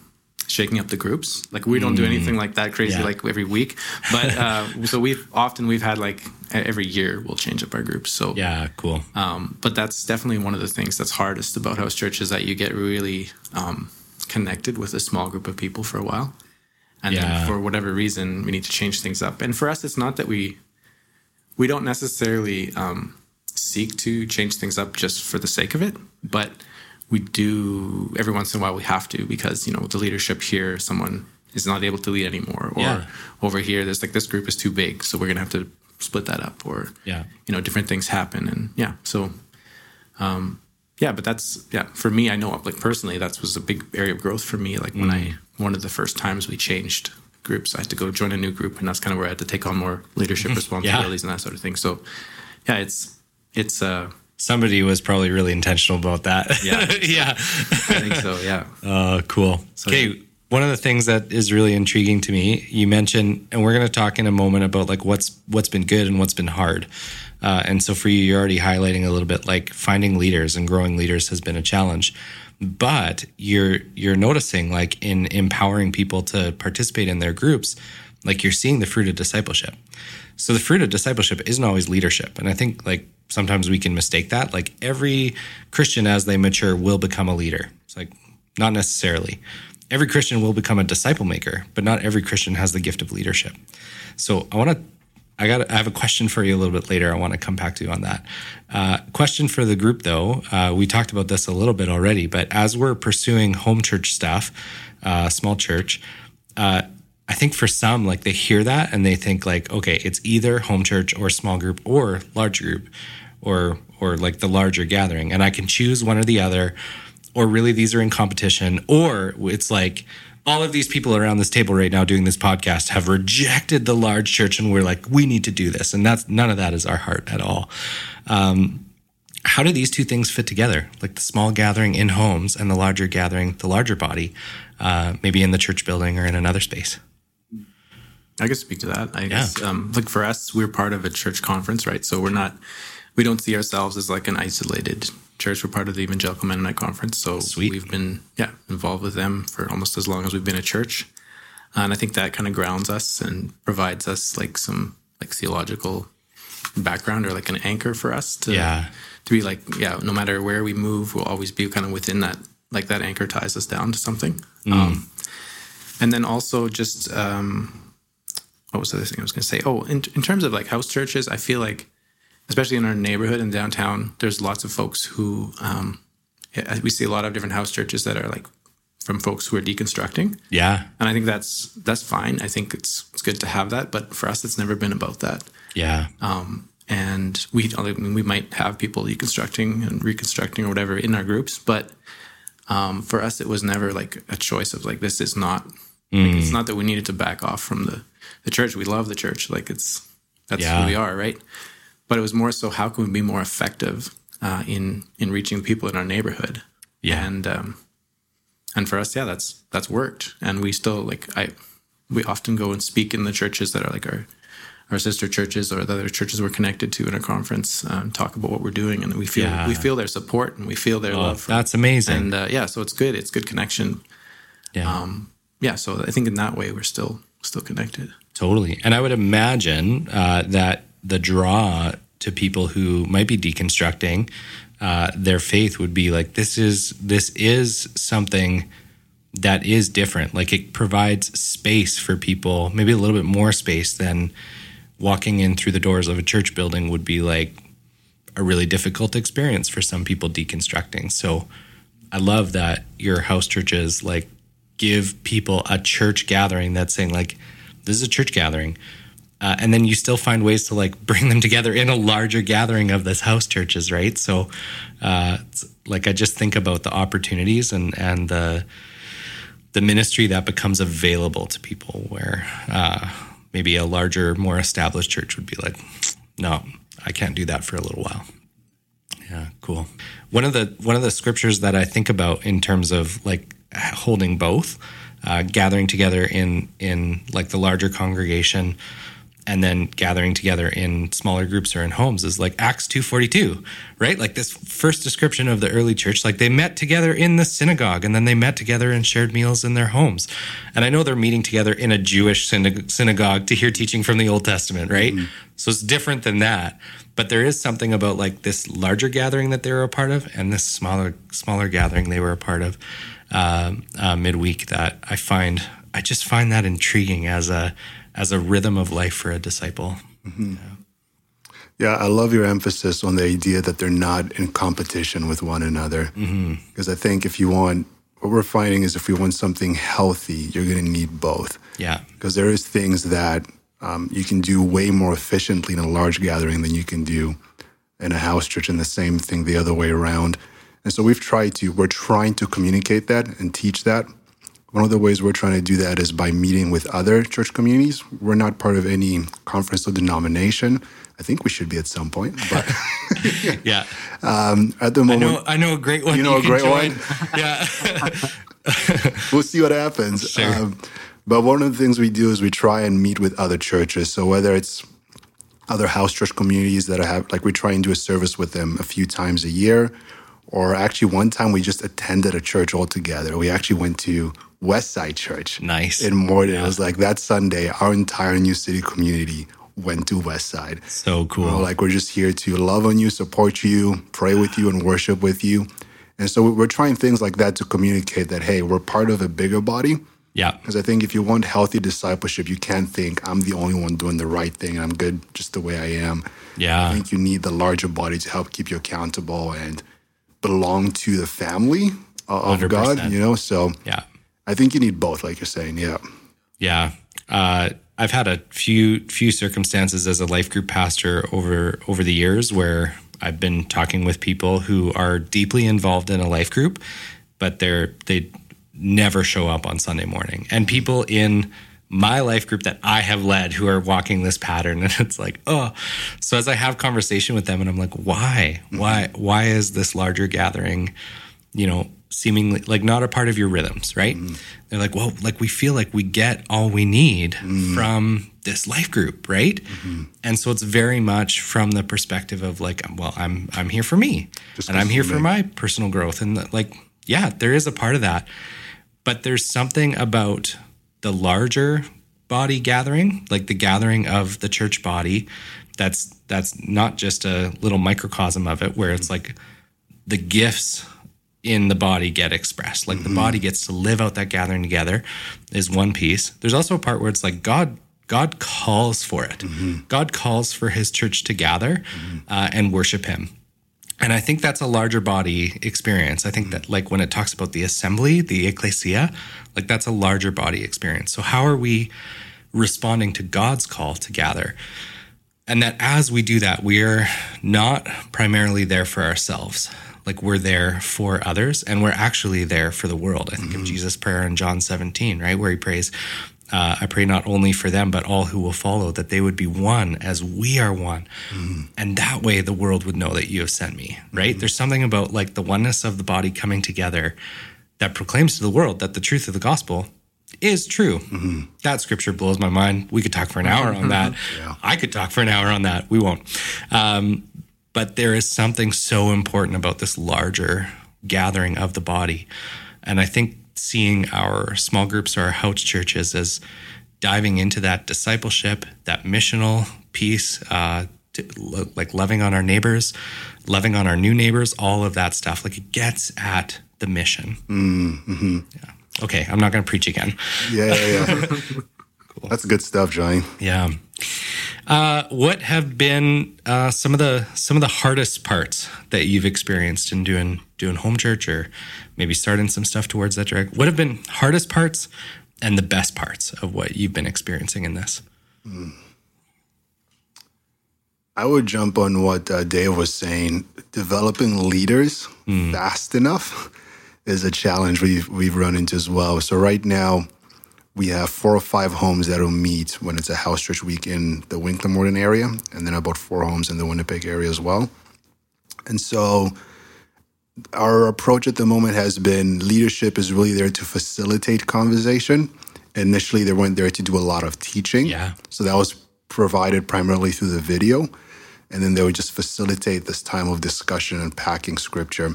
shaking up the groups, like we don't do anything like that crazy Yeah. like every week, but uh, so we've often we've had like every year we'll change up our groups. So Yeah, cool. um, but that's definitely one of the things that's hardest about house church is that you get really um, connected with a small group of people for a while, and Yeah. then for whatever reason we need to change things up. And for us, it's not that we we don't necessarily um, seek to change things up just for the sake of it, but we do every once in a while we have to because you know the leadership here someone is not able to lead anymore or Yeah. over here there's like this group is too big so we're gonna have to split that up or Yeah. you know different things happen and yeah so um yeah but that's yeah for me i know like personally that was a big area of growth for me like when i one of the first times we changed groups i had to go join a new group and that's kind of where i had to take on more leadership responsibilities and that sort of thing so yeah it's it's uh Somebody was probably really intentional about that. Yeah. yeah. i think so yeah Uh, cool. okay. One of the things that is really intriguing to me, you mentioned, and we're going to talk in a moment about like what's what's been good and what's been hard. Uh, and so for you, you're already highlighting a little bit like finding leaders and growing leaders has been a challenge. But you're you're noticing like in empowering people to participate in their groups, like you're seeing the fruit of discipleship. So the fruit of discipleship isn't always leadership. And I think like sometimes we can mistake that. Like every Christian as they mature will become a leader. It's like not necessarily. Every Christian will become a disciple maker, but not every Christian has the gift of leadership. So I want to I got I have a question for you a little bit later. I want to come back to you on that. Uh, question for the group though. Uh, we talked about this a little bit already, but as we're pursuing home church stuff, uh, small church, uh, I think for some, like they hear that and they think like, okay, it's either home church or small group or large group or or like the larger gathering, and I can choose one or the other, or really these are in competition, or it's like all of these people around this table right now doing this podcast have rejected the large church, and we're like, we need to do this, and that's none of that is our heart at all. Um, how do these two things fit together? Like the small gathering in homes and the larger gathering, the larger body, uh, maybe in the church building or in another space. I could speak to that. I guess, um, like for us, we're part of a church conference, right? So we're not, we don't see ourselves as like an isolated church. We're part of the Evangelical Mennonite Conference. So Sweet. we've been, yeah, involved with them for almost as long as we've been a church. And I think that kind of grounds us and provides us like some like theological background or like an anchor for us to, Yeah. to be like, yeah, no matter where we move, we'll always be kind of within that, like that anchor ties us down to something. Um, and then also just, um, what was the other thing I was going to say? Oh, in, in terms of like house churches, I feel like, especially in our neighborhood in downtown, there's lots of folks who um, we see a lot of different house churches that are like from folks who are deconstructing, Yeah. and I think that's that's fine. I think it's it's good to have that, but for us, it's never been about that. Yeah. And we I mean, we might have people deconstructing and reconstructing or whatever in our groups, but um, for us, it was never like a choice of like this is not. Like, it's not that we needed to back off from the the church. We love the church. Like it's that's Yeah. who we are, right? But it was more so how can we be more effective uh, in in reaching people in our neighborhood? Yeah. and um, and for us, yeah, that's that's worked. And we still like I we often go and speak in the churches that are like our our sister churches or the other churches we're connected to in a conference and talk about what we're doing, and we feel Yeah. we feel their support and we feel their Oh, love. for- that's amazing. and uh, yeah, so it's good. It's good connection. yeah. Yeah, so I think in that way we're still still connected. Totally. And I would imagine uh, that the draw to people who might be deconstructing uh, their faith would be like this is this is something that is different. Like it provides space for people, maybe a little bit more space than walking in through the doors of a church building would be like a really difficult experience for some people deconstructing. So I love that your house churches like give people a church gathering that's saying like this is a church gathering. Uh, and then you still find ways to like bring them together in a larger gathering of this house churches, right? So, uh, like I just think about the opportunities and and the the ministry that becomes available to people, where uh, maybe a larger, more established church would be like, no, I can't do that for a little while. Yeah, cool. One of the one of the scriptures that I think about in terms of like holding both, uh, gathering together in in like the larger congregation, and then gathering together in smaller groups or in homes is like Acts two forty two, right? Like this first description of the early church, like they met together in the synagogue, and then they met together and shared meals in their homes. And I know they're meeting together in a Jewish synagogue to hear teaching from the Old Testament, right? Mm-hmm. So it's different than that but there is something about like this larger gathering that they were a part of and this smaller smaller gathering they were a part of uh, uh, midweek that I find I just find that intriguing as a as a rhythm of life for a disciple. Mm-hmm. Yeah. yeah. I love your emphasis on the idea that they're not in competition with one another. Mm-hmm. Because I think if you want, what we're finding is if we want something healthy, you're going to need both. Yeah. Because there is things that um, you can do way more efficiently in a large gathering than you can do in a house church, and the same thing the other way around. And so we've tried to, we're trying to communicate that and teach that. One of the ways we're trying to do that is by meeting with other church communities. We're not part of any conference or denomination. I think we should be at some point, but yeah. Um, at the moment, I know, I know a great one. You know you a great join. one. yeah. we'll see what happens. Sure. Um, but one of the things we do is we try and meet with other churches. So whether it's other house church communities that I have, like we try and do a service with them a few times a year, or actually one time we just attended a church altogether. We actually went to Westside Church. Nice. In Morden. Yeah. It was like that Sunday, our entire New City community went to Westside. So cool. We're like we're just here to love on you, support you, pray with you, and worship with you. And so we're trying things like that to communicate that, hey, we're part of a bigger body yeah. Because I think if you want healthy discipleship, you can't think I'm the only one doing the right thing and I'm good just the way I am. Yeah. I think you need the larger body to help keep you accountable and belong to the family of 100%. God, you know? So yeah. I think you need both, like you're saying. Yeah. Yeah. Uh, I've had a few few circumstances as a life group pastor over over the years where I've been talking with people who are deeply involved in a life group, but they're they never show up on Sunday morning. And people in my life group that I have led who are walking this pattern and it's like, oh. So as I have conversation with them and I'm like, why? Why why is this larger gathering, you know, seemingly like not a part of your rhythms, right? Mm. They're like, well, like we feel like we get all we need mm. from this life group, right? Mm-hmm. And so it's very much from the perspective of like, well, I'm I'm here for me, Just and I'm here for my personal growth, and like, yeah, there is a part of that. But there's something about the larger body gathering, like the gathering of the church body, that's that's not just a little microcosm of it where it's like the gifts in the body get expressed. Like mm-hmm. the body gets to live out that gathering together is one piece. There's also a part where it's like God God calls for it. Mm-hmm. God calls for his church to gather mm-hmm. uh, and worship him and I think that's a larger body experience. I think that like when it talks about the assembly, the ecclesia, like that's a larger body experience. So how are we responding to God's call to gather? And that as we do that, we are not primarily there for ourselves. Like we're there for others and we're actually there for the world. I think mm-hmm. of Jesus' prayer in John 17, right? Where he prays, uh, I pray not only for them, but all who will follow, that they would be one as we are one. Mm. And that way the world would know that you have sent me, right? Mm-hmm. There's something about like the oneness of the body coming together that proclaims to the world that the truth of the gospel is true. Mm-hmm. That scripture blows my mind. We could talk for an hour on that. yeah. I could talk for an hour on that. We won't. Um, but there is something so important about this larger gathering of the body. And I think seeing our small groups or our house churches as diving into that discipleship, that missional piece, uh, to, like loving on our neighbors, loving on our new neighbors, all of that stuff. Like it gets at the mission. Mm-hmm. Yeah. Okay, I'm not going to preach again. Yeah, yeah, yeah. cool. That's good stuff, Johnny. Yeah. Uh, what have been uh, some of the some of the hardest parts that you've experienced in doing doing home church or maybe starting some stuff towards that direction? What have been hardest parts and the best parts of what you've been experiencing in this? Mm. I would jump on what uh, Dave was saying. Developing leaders mm. fast enough is a challenge we've we've run into as well. So right now we have four or five homes that will meet when it's a house church week in the Winkler Morden area, and then about four homes in the Winnipeg area as well. And so our approach at the moment has been leadership is really there to facilitate conversation. Initially, they weren't there to do a lot of teaching. Yeah. So that was provided primarily through the video. And then they would just facilitate this time of discussion and packing scripture.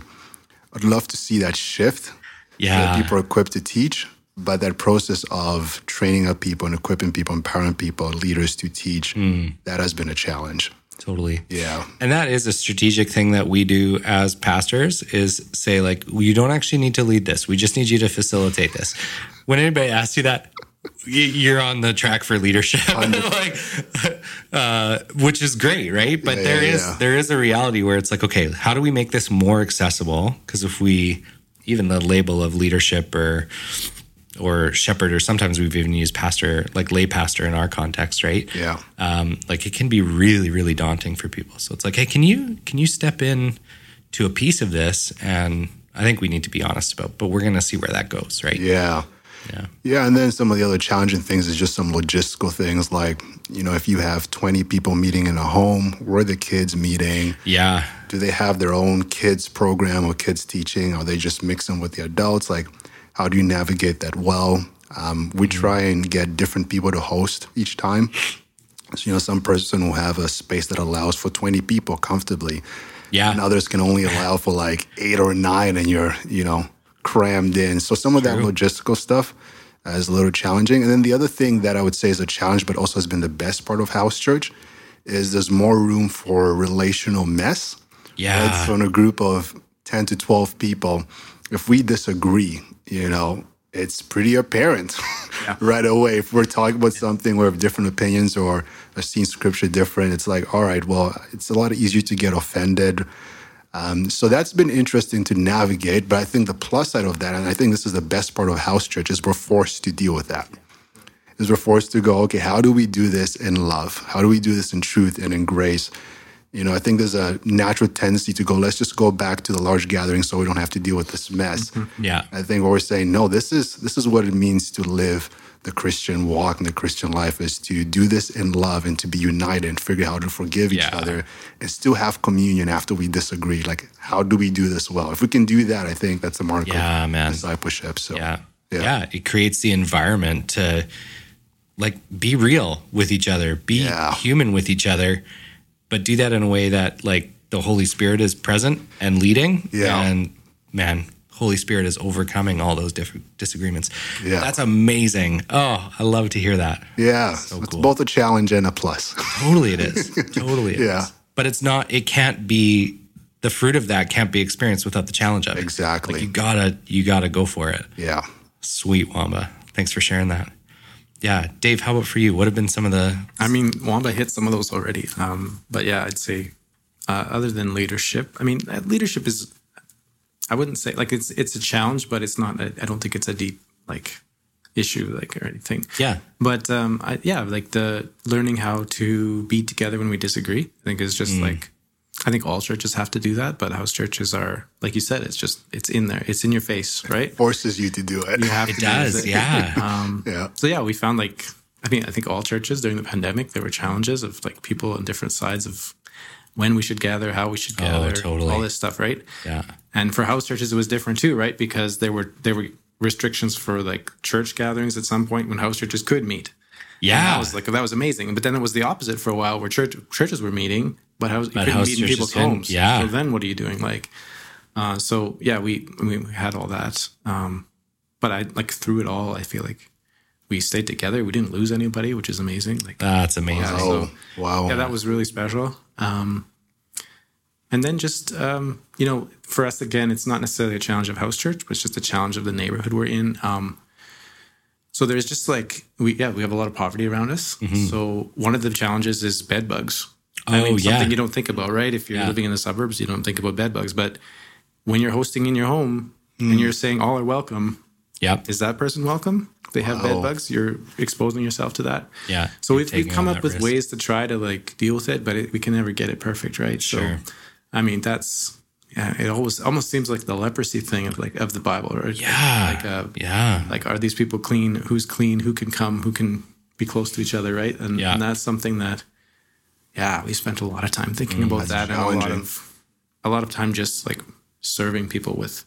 I'd love to see that shift. Yeah. That people are equipped to teach, but that process of training up people and equipping people, empowering people, leaders to teach, mm. that has been a challenge. Totally. Yeah. And that is a strategic thing that we do as pastors is say like you don't actually need to lead this. We just need you to facilitate this. When anybody asks you that, you're on the track for leadership, like, uh, which is great, right? But Yeah, there yeah, is yeah. there is a reality where it's like, okay, how do we make this more accessible? Because if we even the label of leadership or or shepherd, or sometimes we've even used pastor, like lay pastor in our context, right? Yeah. um, like it can be really really daunting for people so it's like hey can you can you step in to a piece of this and i think we need to be honest about but we're going to see where that goes right Yeah. Yeah. Yeah. And then some of the other challenging things is just some logistical things like, you know, if you have 20 people meeting in a home, where are the kids meeting? yeah Do they have their own kids program or kids teaching? Are they just mixing with the adults? Like, how do you navigate that well? Um, we try and get different people to host each time. So, you know, some person will have a space that allows for 20 people comfortably. yeah and others can only allow for like eight or nine and you're you know crammed in so some of that logistical stuff uh, is a little challenging and then the other thing that i would say is a challenge but also has been the best part of house church is there's more room for relational mess yeah right? so in a group of 10 to 12 people if we disagree you know it's pretty apparent right away. If we're talking about something we have different opinions or I've seen scripture different it's like all right well it's a lot easier to get offended. Um, so that's been interesting to navigate but i think the plus side of that and i think this is the best part of house church is we're forced to deal with that. Is we're forced to go okay how do we do this in love? How do we do this in truth and in grace you know i think there's a natural tendency to go let's just go back to the large gathering so we don't have to deal with this mess. Mm-hmm. Yeah. I think what we're saying no this is this is what it means to live the christian walk and the christian life is to do this in love and to be united and figure out how to forgive each other and still have communion after we disagree. Like how do we do this well? If we can do that i think that's a mark Yeah, of man. discipleship so yeah. Yeah. yeah it creates the environment to like be real with each other be Yeah. human with each other but do that in a way that like the holy spirit is present and leading Yeah. and man holy spirit is overcoming all those different disagreements Yeah. that's amazing oh i love to hear that yeah So it's cool. both a challenge and a plus totally it is totally it is. Yeah. but it's not it can't be the fruit of that can't be experienced without the challenge of it Exactly. like you gotta you gotta go for it yeah Sweet Bomba. Thanks for sharing that. Yeah, Dave, how about for you? What have been some of the I mean, Bomba hit some of those already. Um, but yeah, I'd say uh, other than leadership, I mean, uh, leadership is, I wouldn't say like it's it's a challenge, but it's not. I I don't think it's a deep like issue like or anything. Yeah. But um, I, yeah, like the learning how to be together when we disagree, I think is just like. I think all churches have to do that, but house churches are, like you said, it's just it's in there, it's in your face, right? forces you to do it You have It to use does, it. yeah. Um, yeah so yeah, we found like I mean I think all churches during the pandemic there were challenges of like people on different sides of when we should gather, how we should gather, Oh, totally. all this stuff, right? Yeah. And for house churches it was different too, right? Because there were there were restrictions for like church gatherings at some point when house churches could meet. And that Yeah. was like that was amazing. But then it was the opposite for a while where church churches were meeting, but house you But couldn't meet in people's couldn't, homes. yeah. So then what are you doing? Like uh, so yeah, we we had all that. Um, but I like through it all, I feel like we stayed together. We didn't lose anybody, which is amazing. Like That's amazing. oh wow yeah, that was really special. Um, and then just um, you know, for us again, it's not necessarily a challenge of house church, but it's just a challenge of the neighborhood we're in. Um, so there's just like we yeah we have a lot of poverty around us. So one of the challenges is bed bugs. I Oh, mean, yeah. something you don't think about, right? If you're Yeah. living in the suburbs, you don't think about bed bugs. But when you're hosting in your home and you're saying all are welcome, Yep. is that person welcome? If they have bed bugs, you're exposing yourself to that. Yeah. So we've, we've come up with risk. ways to try to like deal with it, but it, we can never get it perfect, right? Sure. So, I mean, that's yeah. It always almost seems like the leprosy thing of like of the Bible, right? Yeah. Like, uh, Yeah. like are these people clean? Who's clean? Who can come? Who can be close to each other, right? And, Yeah. and that's something that, yeah, we spent a lot of time thinking Mm, about that and a lot of a lot of time just like serving people with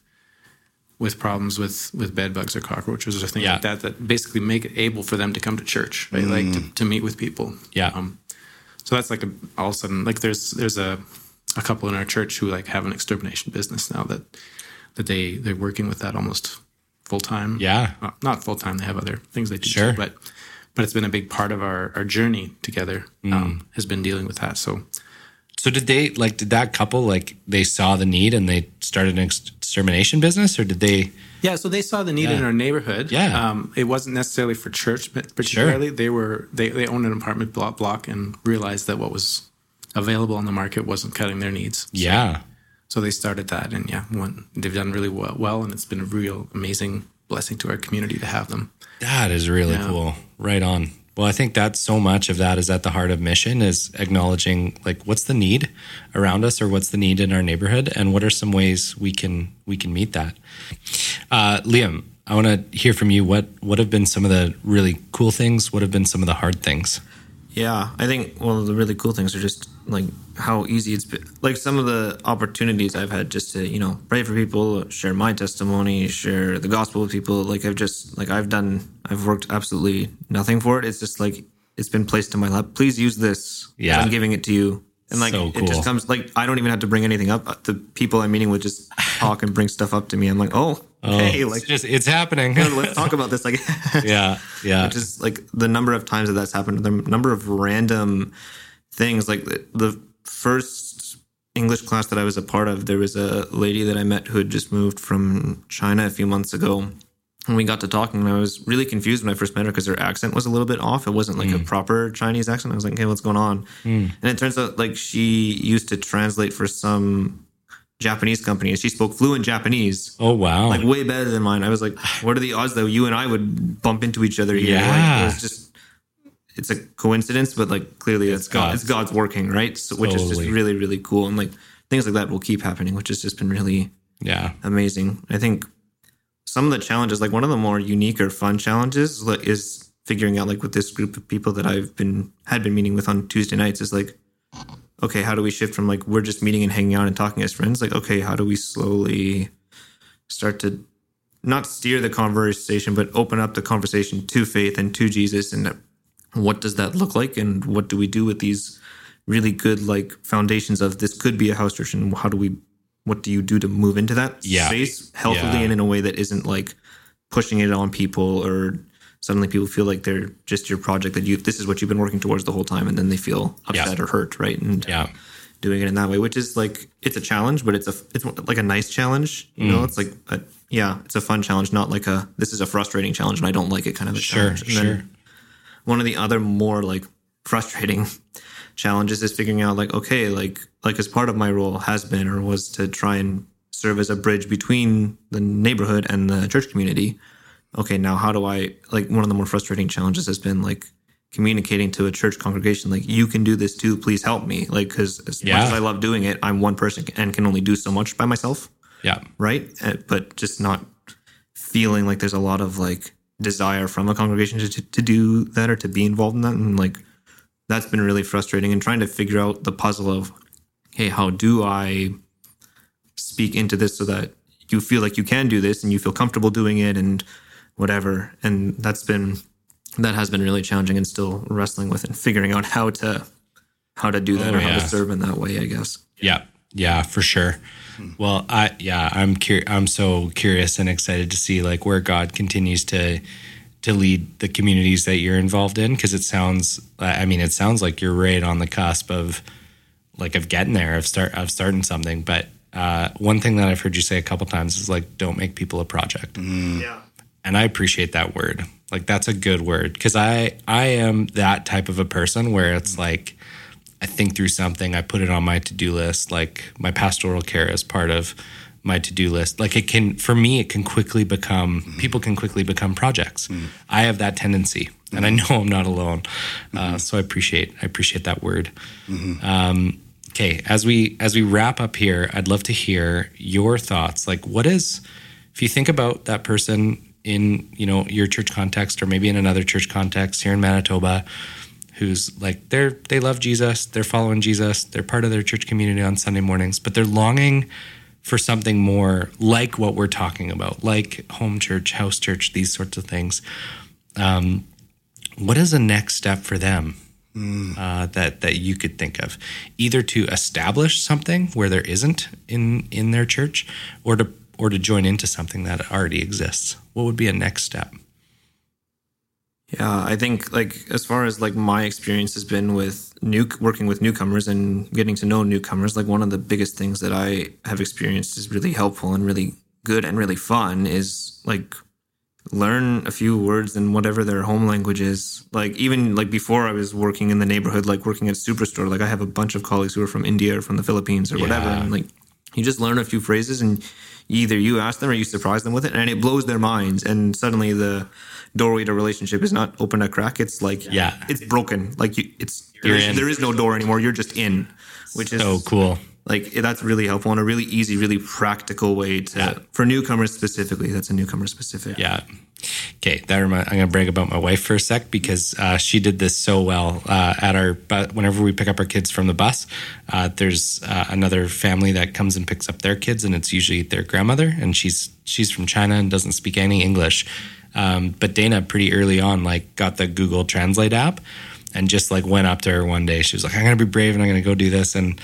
with problems with with bed bugs or cockroaches or things Yeah. like that that basically make it able for them to come to church right like to, to meet with people Yeah. um, so that's like a, all of a sudden like there's there's a a couple in our church who like have an extermination business now that that they they're working with that almost full time Yeah. Uh, not full time they have other things they do Sure. too, but but it's been a big part of our our journey together Mm. um, has been dealing with that so So did they like did that couple like they saw the need and they started an extermination business or did they Yeah, so they saw the need Yeah. in our neighborhood. Yeah. um, it wasn't necessarily for church, but particularly they were they they owned an apartment block block and realized that what was available on the market wasn't cutting their needs. Yeah. So they started that, and yeah, one, they've done really well, well, and it's been a real amazing blessing to our community to have them. That is really Yeah. cool. Right on. Well, I think that's so much of that is at the heart of mission is acknowledging like what's the need around us or what's the need in our neighborhood and what are some ways we can we can meet that. Uh, Liam, I want to hear from you. What what have been some of the really cool things? What have been some of the hard things? Yeah, I think one of the really cool things are just like how easy it's been. Like some of the opportunities I've had just to you know pray for people, share my testimony, share the gospel with people. Like I've just like I've done, I've worked absolutely nothing for it. It's just like it's been placed in my lap. Please use this. Yeah. I'm giving it to you. And like So it just comes like I don't even have to bring anything up. The people I'm meeting with just talk and bring stuff up to me. I'm like, oh, oh okay, it's like just it's happening. let's talk about this. Like, yeah, yeah, just like the number of times that that's happened, the number of random things. Like the, the first English class that I was a part of, there was a lady that I met who had just moved from China a few months ago. And we got to talking, and I was really confused when I first met her because her accent was a little bit off. It wasn't like a mm. proper Chinese accent. I was like, "Hey, what's going on?" Mm. And it turns out like she used to translate for some Japanese company, and she spoke fluent Japanese Oh wow. like way better than mine. I was like, what are the odds that you and I would bump into each other here? Like, Yeah. it was just, it's a coincidence, but like clearly it's, God, God's. it's God's working, right? So, which is just really, really cool. And like things like that will keep happening, which has just been really yeah. amazing. I think some of the challenges, like one of the more unique or fun challenges, like, is figuring out like with this group of people that I've been had been meeting with on Tuesday nights is like, okay, how do we shift from like we're just meeting and hanging out and talking as friends, like okay, how do we slowly start to not steer the conversation, but open up the conversation to faith and to Jesus, and what does that look like, and what do we do with these really good like foundations of this could be a house church, and how do we what do you do to move into that Yeah. space healthily Yeah. and in a way that isn't like pushing it on people or suddenly people feel like they're just your project that you this is what you've been working towards the whole time and then they feel upset or hurt right and Yeah. doing it in that way which is like it's a challenge but it's a it's like a nice challenge you know mm. it's like a, yeah it's a fun challenge not like a this is a frustrating challenge and i don't like it kind of a Sure, challenge And then sure. One of the other more like frustrating challenges is figuring out like okay like like as part of my role has been or was to try and serve as a bridge between the neighborhood and the church community okay now how do i like one of the more frustrating challenges has been like communicating to a church congregation like you can do this too please help me like because as Yeah. much as i love doing it i'm one person and can only do so much by myself Yeah. right? Uh, But just not feeling like there's a lot of like desire from a congregation to, to do that or to be involved in that. And like that's been really frustrating and trying to figure out the puzzle of, hey, how do I speak into this so that you feel like you can do this and you feel comfortable doing it and whatever. And that's been that has been really challenging and still wrestling with and figuring out how to how to do that Oh, or how to serve in that way, I guess. Yeah, yeah, for sure. Well, I yeah, I'm cur- I'm so curious and excited to see like where God continues to to lead the communities that you're involved in because it sounds I mean it sounds like you're right on the cusp of like of getting there of start of starting something. But uh, one thing that I've heard you say a couple times is like don't make people a project Yeah. and I appreciate that word. Like that's a good word because I I am that type of a person where it's like I think through something, I put it on my to do list. Like my pastoral care is part of my to do list. Like it can for me, it can quickly become mm-hmm. people can quickly become projects. Mm. I have that tendency, and I mm-hmm. know I'm not alone. Uh, mm-hmm. so I appreciate I appreciate that word. Um, okay, as we as we wrap up here, I'd love to hear your thoughts. Like, what is if you think about that person in you know your church context or maybe in another church context here in Manitoba who's like they're they love Jesus, they're following Jesus, they're part of their church community on Sunday mornings, but they're longing for something more like what we're talking about, like home church, house church, these sorts of things. Um, what is the next step for them uh, that that you could think of, either to establish something where there isn't in in their church, or to or to join into something that already exists? What would be a next step? Yeah, I think like as far as like my experience has been with new working with newcomers and getting to know newcomers, like one of the biggest things that I have experienced is really helpful and really good and really fun is like learn a few words in whatever their home language is. Like even like before I was working in the neighborhood, like working at Superstore, like I have a bunch of colleagues who are from India or from the Philippines or whatever. And like you just learn a few phrases and either you ask them or you surprise them with it and it blows their minds and suddenly the doorway to relationship is not open a crack. It's like Yeah. it's broken. Like you it's there is, there is no door anymore. You're just in. Which is So cool. like that's really helpful and a really easy, really practical way to Yeah. for newcomers specifically. That's a newcomer specific. Yeah. Okay, that remind, I'm going to brag about my wife for a sec because uh, she did this so well uh, at our. But whenever we pick up our kids from the bus, uh, there's uh, another family that comes and picks up their kids, and it's usually their grandmother, and she's she's from China and doesn't speak any English. Um, but Dana, pretty early on, like got the Google Translate app, and just like went up to her one day. She was like, "I'm to be brave and I'm to go do this," and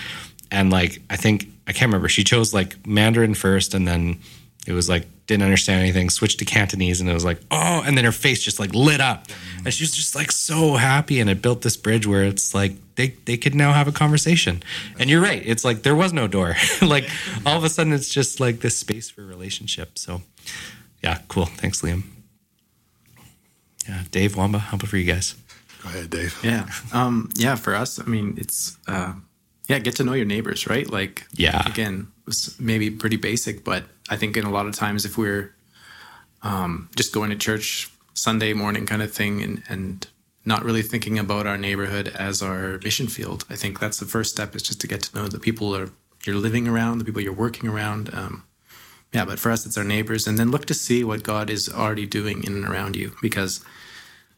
and like I think I can't remember. She chose like Mandarin first, and then it was like didn't understand anything. Switched to Cantonese, and it was like oh, and then her face just like lit up, and she was just like so happy. And it built this bridge where it's like they they could now have a conversation. And you're right, it's like there was no door. like all of a sudden, it's just like this space for relationship. So yeah, cool. Thanks, Liam. Yeah, Dave Bomba, how about for you guys? Go ahead, Dave. Yeah. Um, yeah, for us, I mean, it's uh, yeah, get to know your neighbors, right? Like Yeah. again, it's maybe pretty basic, but I think in a lot of times if we're um, just going to church Sunday morning kind of thing and and not really thinking about our neighborhood as our mission field, I think that's the first step is just to get to know the people are you're living around, the people you're working around. Um, yeah, but for us, it's our neighbors, and then look to see what God is already doing in and around you, because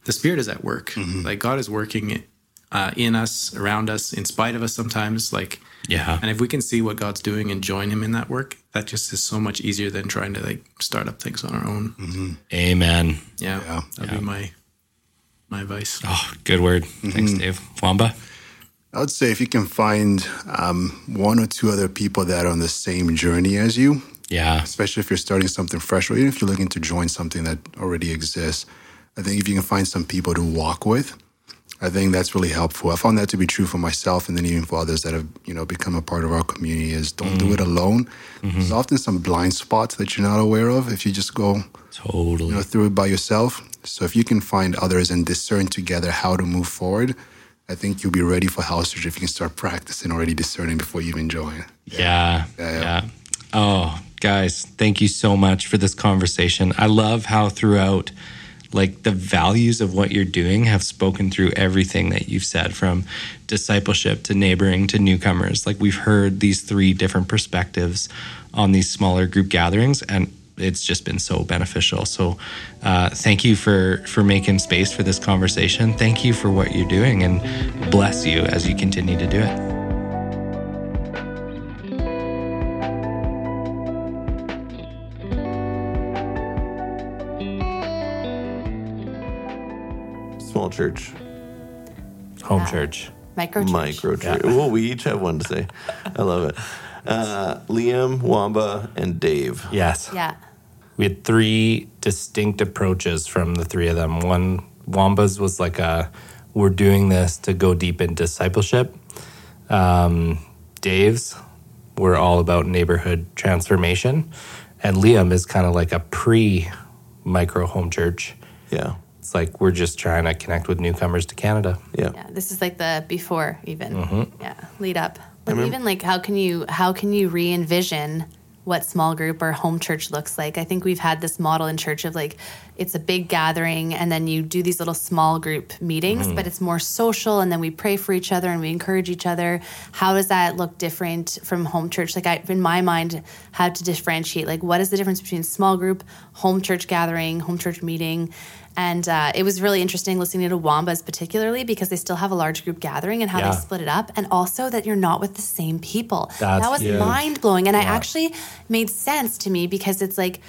the Spirit is at work. Like God is working uh, in us, around us, in spite of us sometimes. Like, Yeah. and if we can see what God's doing and join Him in that work, that just is so much easier than trying to like start up things on our own. Amen. Yeah, Yeah. that'd be my my advice. Oh, good word. Thanks, Dave. Wamba. I would say if you can find um, one or two other people that are on the same journey as you, Yeah. especially if you're starting something fresh or even if you're looking to join something that already exists. I think if you can find some people to walk with, I think that's really helpful. I found that to be true for myself and then even for others that have, you know, become a part of our community is don't do it mm. alone. Mm-hmm. There's often some blind spots that you're not aware of if you just go Totally. you know, through it by yourself. So if you can find others and discern together how to move forward, I think you'll be ready for house church if you can start practicing already discerning before you even join. Yeah, Yeah, yeah. yeah. Oh, guys, thank you so much for this conversation. I love how throughout like the values of what you're doing have spoken through everything that you've said from discipleship to neighboring to newcomers. Like we've heard these three different perspectives on these smaller group gatherings and it's just been so beneficial. So, uh, thank you for for making space for this conversation. Thank you for what you're doing, and bless you as you continue to do it. Small church, Home Yeah. church. Micro church. micro church. Well, we each have one to say. I love it. Uh, Liam, Bomba, and Dave. Yes. Yeah. We had three distinct approaches from the three of them. One, Bomba's was like a, we're doing this to go deep in discipleship. Um, Dave's, we're all about neighborhood transformation. And Liam is kind of like a pre micro home church. Yeah, It's like we're just trying to connect with newcomers to Canada. yeah. Yeah. This is like the before even. Mm-hmm. Yeah. Lead up. Like even like how can you how can you re envision what small group or home church looks like? I think we've had this model in church of like it's a big gathering and then you do these little small group meetings, Mm-hmm. but it's more social and then we pray for each other and we encourage each other. How does that look different from home church? Like I in my mind had to differentiate like what is the difference between small group, home church gathering, home church meeting? And uh, it was really interesting listening to Bombas, particularly because they still have a large group gathering and how Yeah. they split it up. And also that you're not with the same people. That's that was mind blowing. And I actually made sense to me because it's like,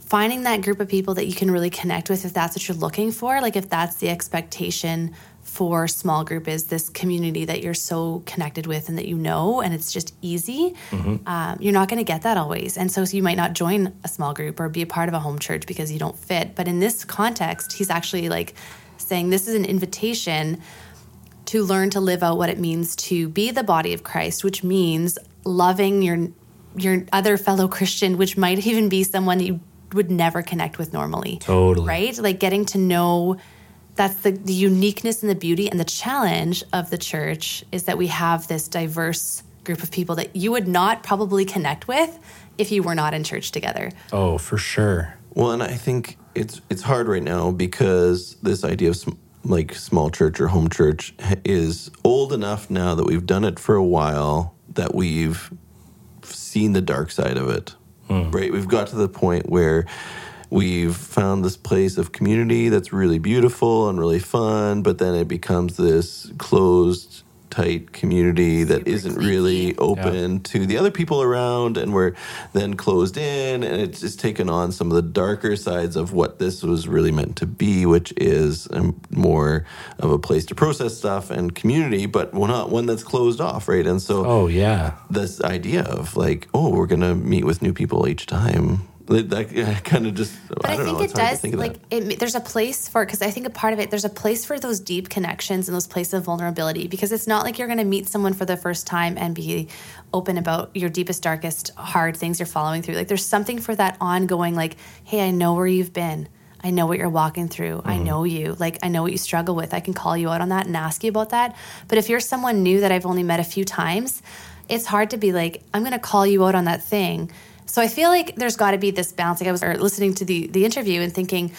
finding that group of people that you can really connect with if that's what you're looking for like if that's the expectation for small group is this community that you're so connected with and that you know and it's just easy um, you're not going to get that always and so you might not join a small group or be a part of a home church because you don't fit but in this context he's actually like saying this is an invitation to learn to live out what it means to be the body of Christ, which means loving your your other fellow Christian, which might even be someone you would never connect with normally. Totally. Right? Like getting to know that's the, the uniqueness and the beauty and the challenge of the church is that we have this diverse group of people that you would not probably connect with if you were not in church together. Oh, for sure. Well, and I think it's it's hard right now because this idea of sm- like small church or home church is old enough now that we've done it for a while that we've seen the dark side of it. Hmm. Right? We've got to the point where we've found this place of community that's really beautiful and really fun, but then it becomes this closed tight community that isn't really open to the other people around and we're then closed in and it's just taken on some of the darker sides of what this was really meant to be which is um, more of a place to process stuff and community but we're not one that's closed off right and so Oh, yeah. this idea of like, oh, we're gonna meet with new people each time. That, kind of just. But I I, think know. it does. think Like, it, there's a place for because I think a part of it. There's a place for those deep connections and those places of vulnerability because it's not like you're going to meet someone for the first time and be open about your deepest, darkest, hard things you're following through. Like, there's something for that ongoing. Like, hey, I know where you've been. I know what you're walking through. I mm-hmm. know you. Like, I know what you struggle with. I can call you out on that and ask you about that. But if you're someone new that I've only met a few times, it's hard to be like, I'm going to call you out on that thing. So I feel like there's got to be this balance. Like I was listening to the the interview and thinking,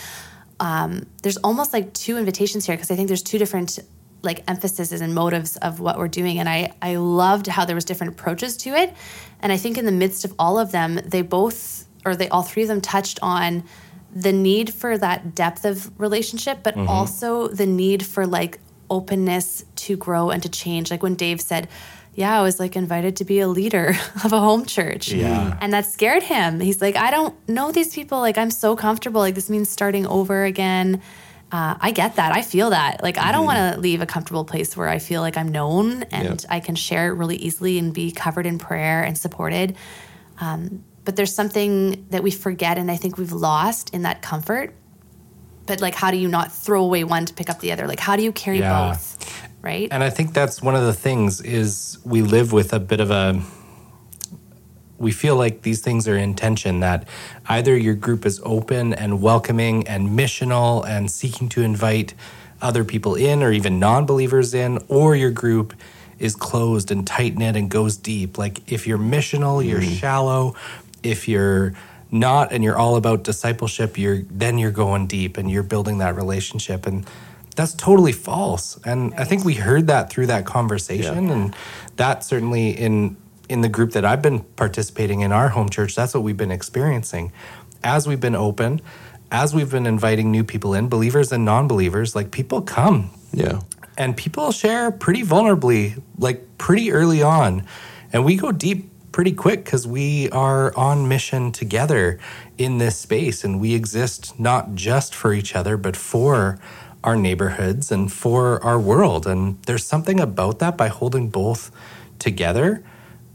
um, there's almost like two invitations here because I think there's two different like emphases and motives of what we're doing. And I I loved how there was different approaches to it. And I think in the midst of all of them, they both or they all three of them touched on the need for that depth of relationship, but also the need for like openness to grow and to change. Like when Dave said, yeah, I was like invited to be a leader of a home church. Yeah. And that scared him. He's like, I don't know these people. Like, I'm so comfortable. Like, this means starting over again. Uh, I get that. I feel that. Like, I don't want to leave a comfortable place where I feel like I'm known and I can share it really easily and be covered in prayer and supported. Um, but there's something that we forget and I think we've lost in that comfort. But, like, how do you not throw away one to pick up the other? Like, how do you carry Yeah. both? Right? And I think that's one of the things is we live with a bit of a we feel like these things are in tension that either your group is open and welcoming and missional and seeking to invite other people in or even non-believers in or your group is closed and tight knit and goes deep. Like if you're missional you're mm. shallow. If you're not and you're all about discipleship you're then you're going deep and you're building that relationship. And that's totally false. And i think we heard that through that conversation and that certainly in in the group that i've been participating in our home church that's what we've been experiencing. As we've been open as we've been inviting new people in believers and non-believers like people come. Yeah. and people share pretty vulnerably, like pretty early on. And we go deep pretty quick because we are on mission together in this space. And we exist not just for each other, but for our neighborhoods and for our world. And there's something about that by holding both together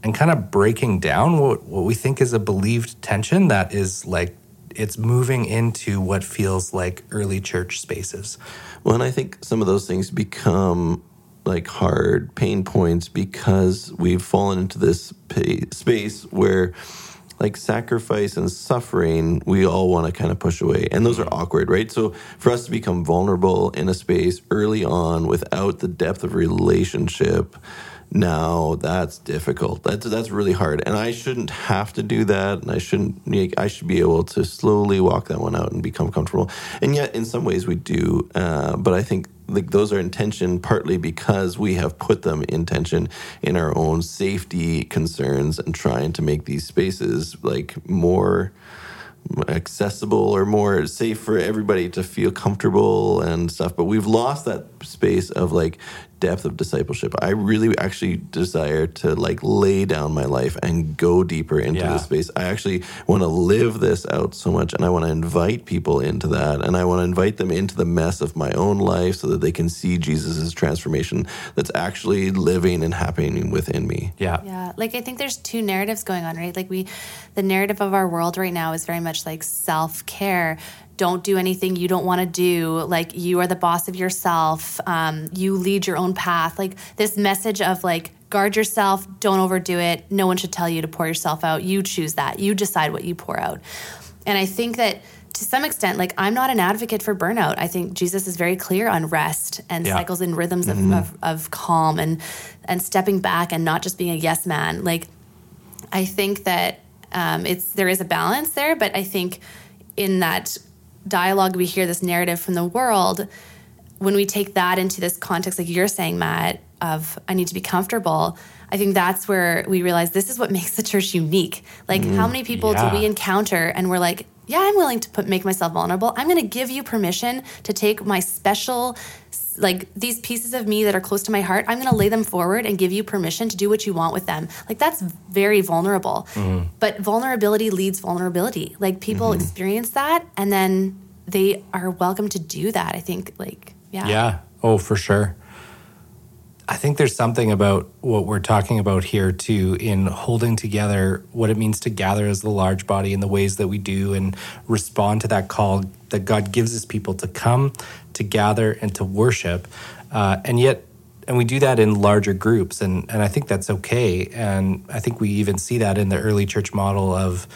and kind of breaking down what, what we think is a believed tension that is like it's moving into what feels like early church spaces. Well, and I think some of those things become like hard pain points because we've fallen into this pa- space where like sacrifice and suffering we all want to kind of push away. And those are awkward right? So for us to become vulnerable in a space early on without the depth of relationship now that's difficult. That's that's really hard. And i shouldn't have to do that and i shouldn't i should be able to slowly walk that one out and become comfortable. And yet in some ways we do uh, but i think like those are in tension partly because we have put them in tension in our own safety concerns and trying to make these spaces like more accessible or more safe for everybody to feel comfortable and stuff. But we've lost that space of like depth of discipleship. I really actually desire to like lay down my life and go deeper into Yeah. this space. I actually want to live this out so much and I want to invite people into that and I want to invite them into the mess of my own life so that they can see Jesus' transformation that's actually living and happening within me. Yeah. Yeah, like I think there's two narratives going on, right? Like we, the narrative of our world right now is very much like self care. Don't do anything you don't want to do. Like you are the boss of yourself. Um, you lead your own path. Like this message of like guard yourself, don't overdo it. No one should tell you to pour yourself out. You choose that. You decide what you pour out. And I think that to some extent, like I'm not an advocate for burnout. I think Jesus is very clear on rest and Yeah. cycles and rhythms of, of, of calm and and stepping back and not just being a yes man. Like I think that um, it's there is a balance there, but I think in that dialogue we hear this narrative from the world. When we take that into this context, like you're saying, Matt, of I need to be comfortable. I think that's where we realize this is what makes the church unique. Like, mm, how many people yeah. do we encounter and we're like, yeah, I'm willing to put make myself vulnerable. I'm going to give you permission to take my special like these pieces of me that are close to my heart, I'm going to lay them forward and give you permission to do what you want with them. Like that's very vulnerable. Mm-hmm. But vulnerability leads vulnerability. Like people mm-hmm. experience that and then they are welcome to do that. I think like yeah. Yeah. Oh, for sure. I think there's something about what we're talking about here too in holding together what it means to gather as the large body in the ways that we do and respond to that call that God gives his people to come, to gather, and to worship. Uh, and yet, and we do that in larger groups, and, and I think that's okay. And I think we even see that in the early church model of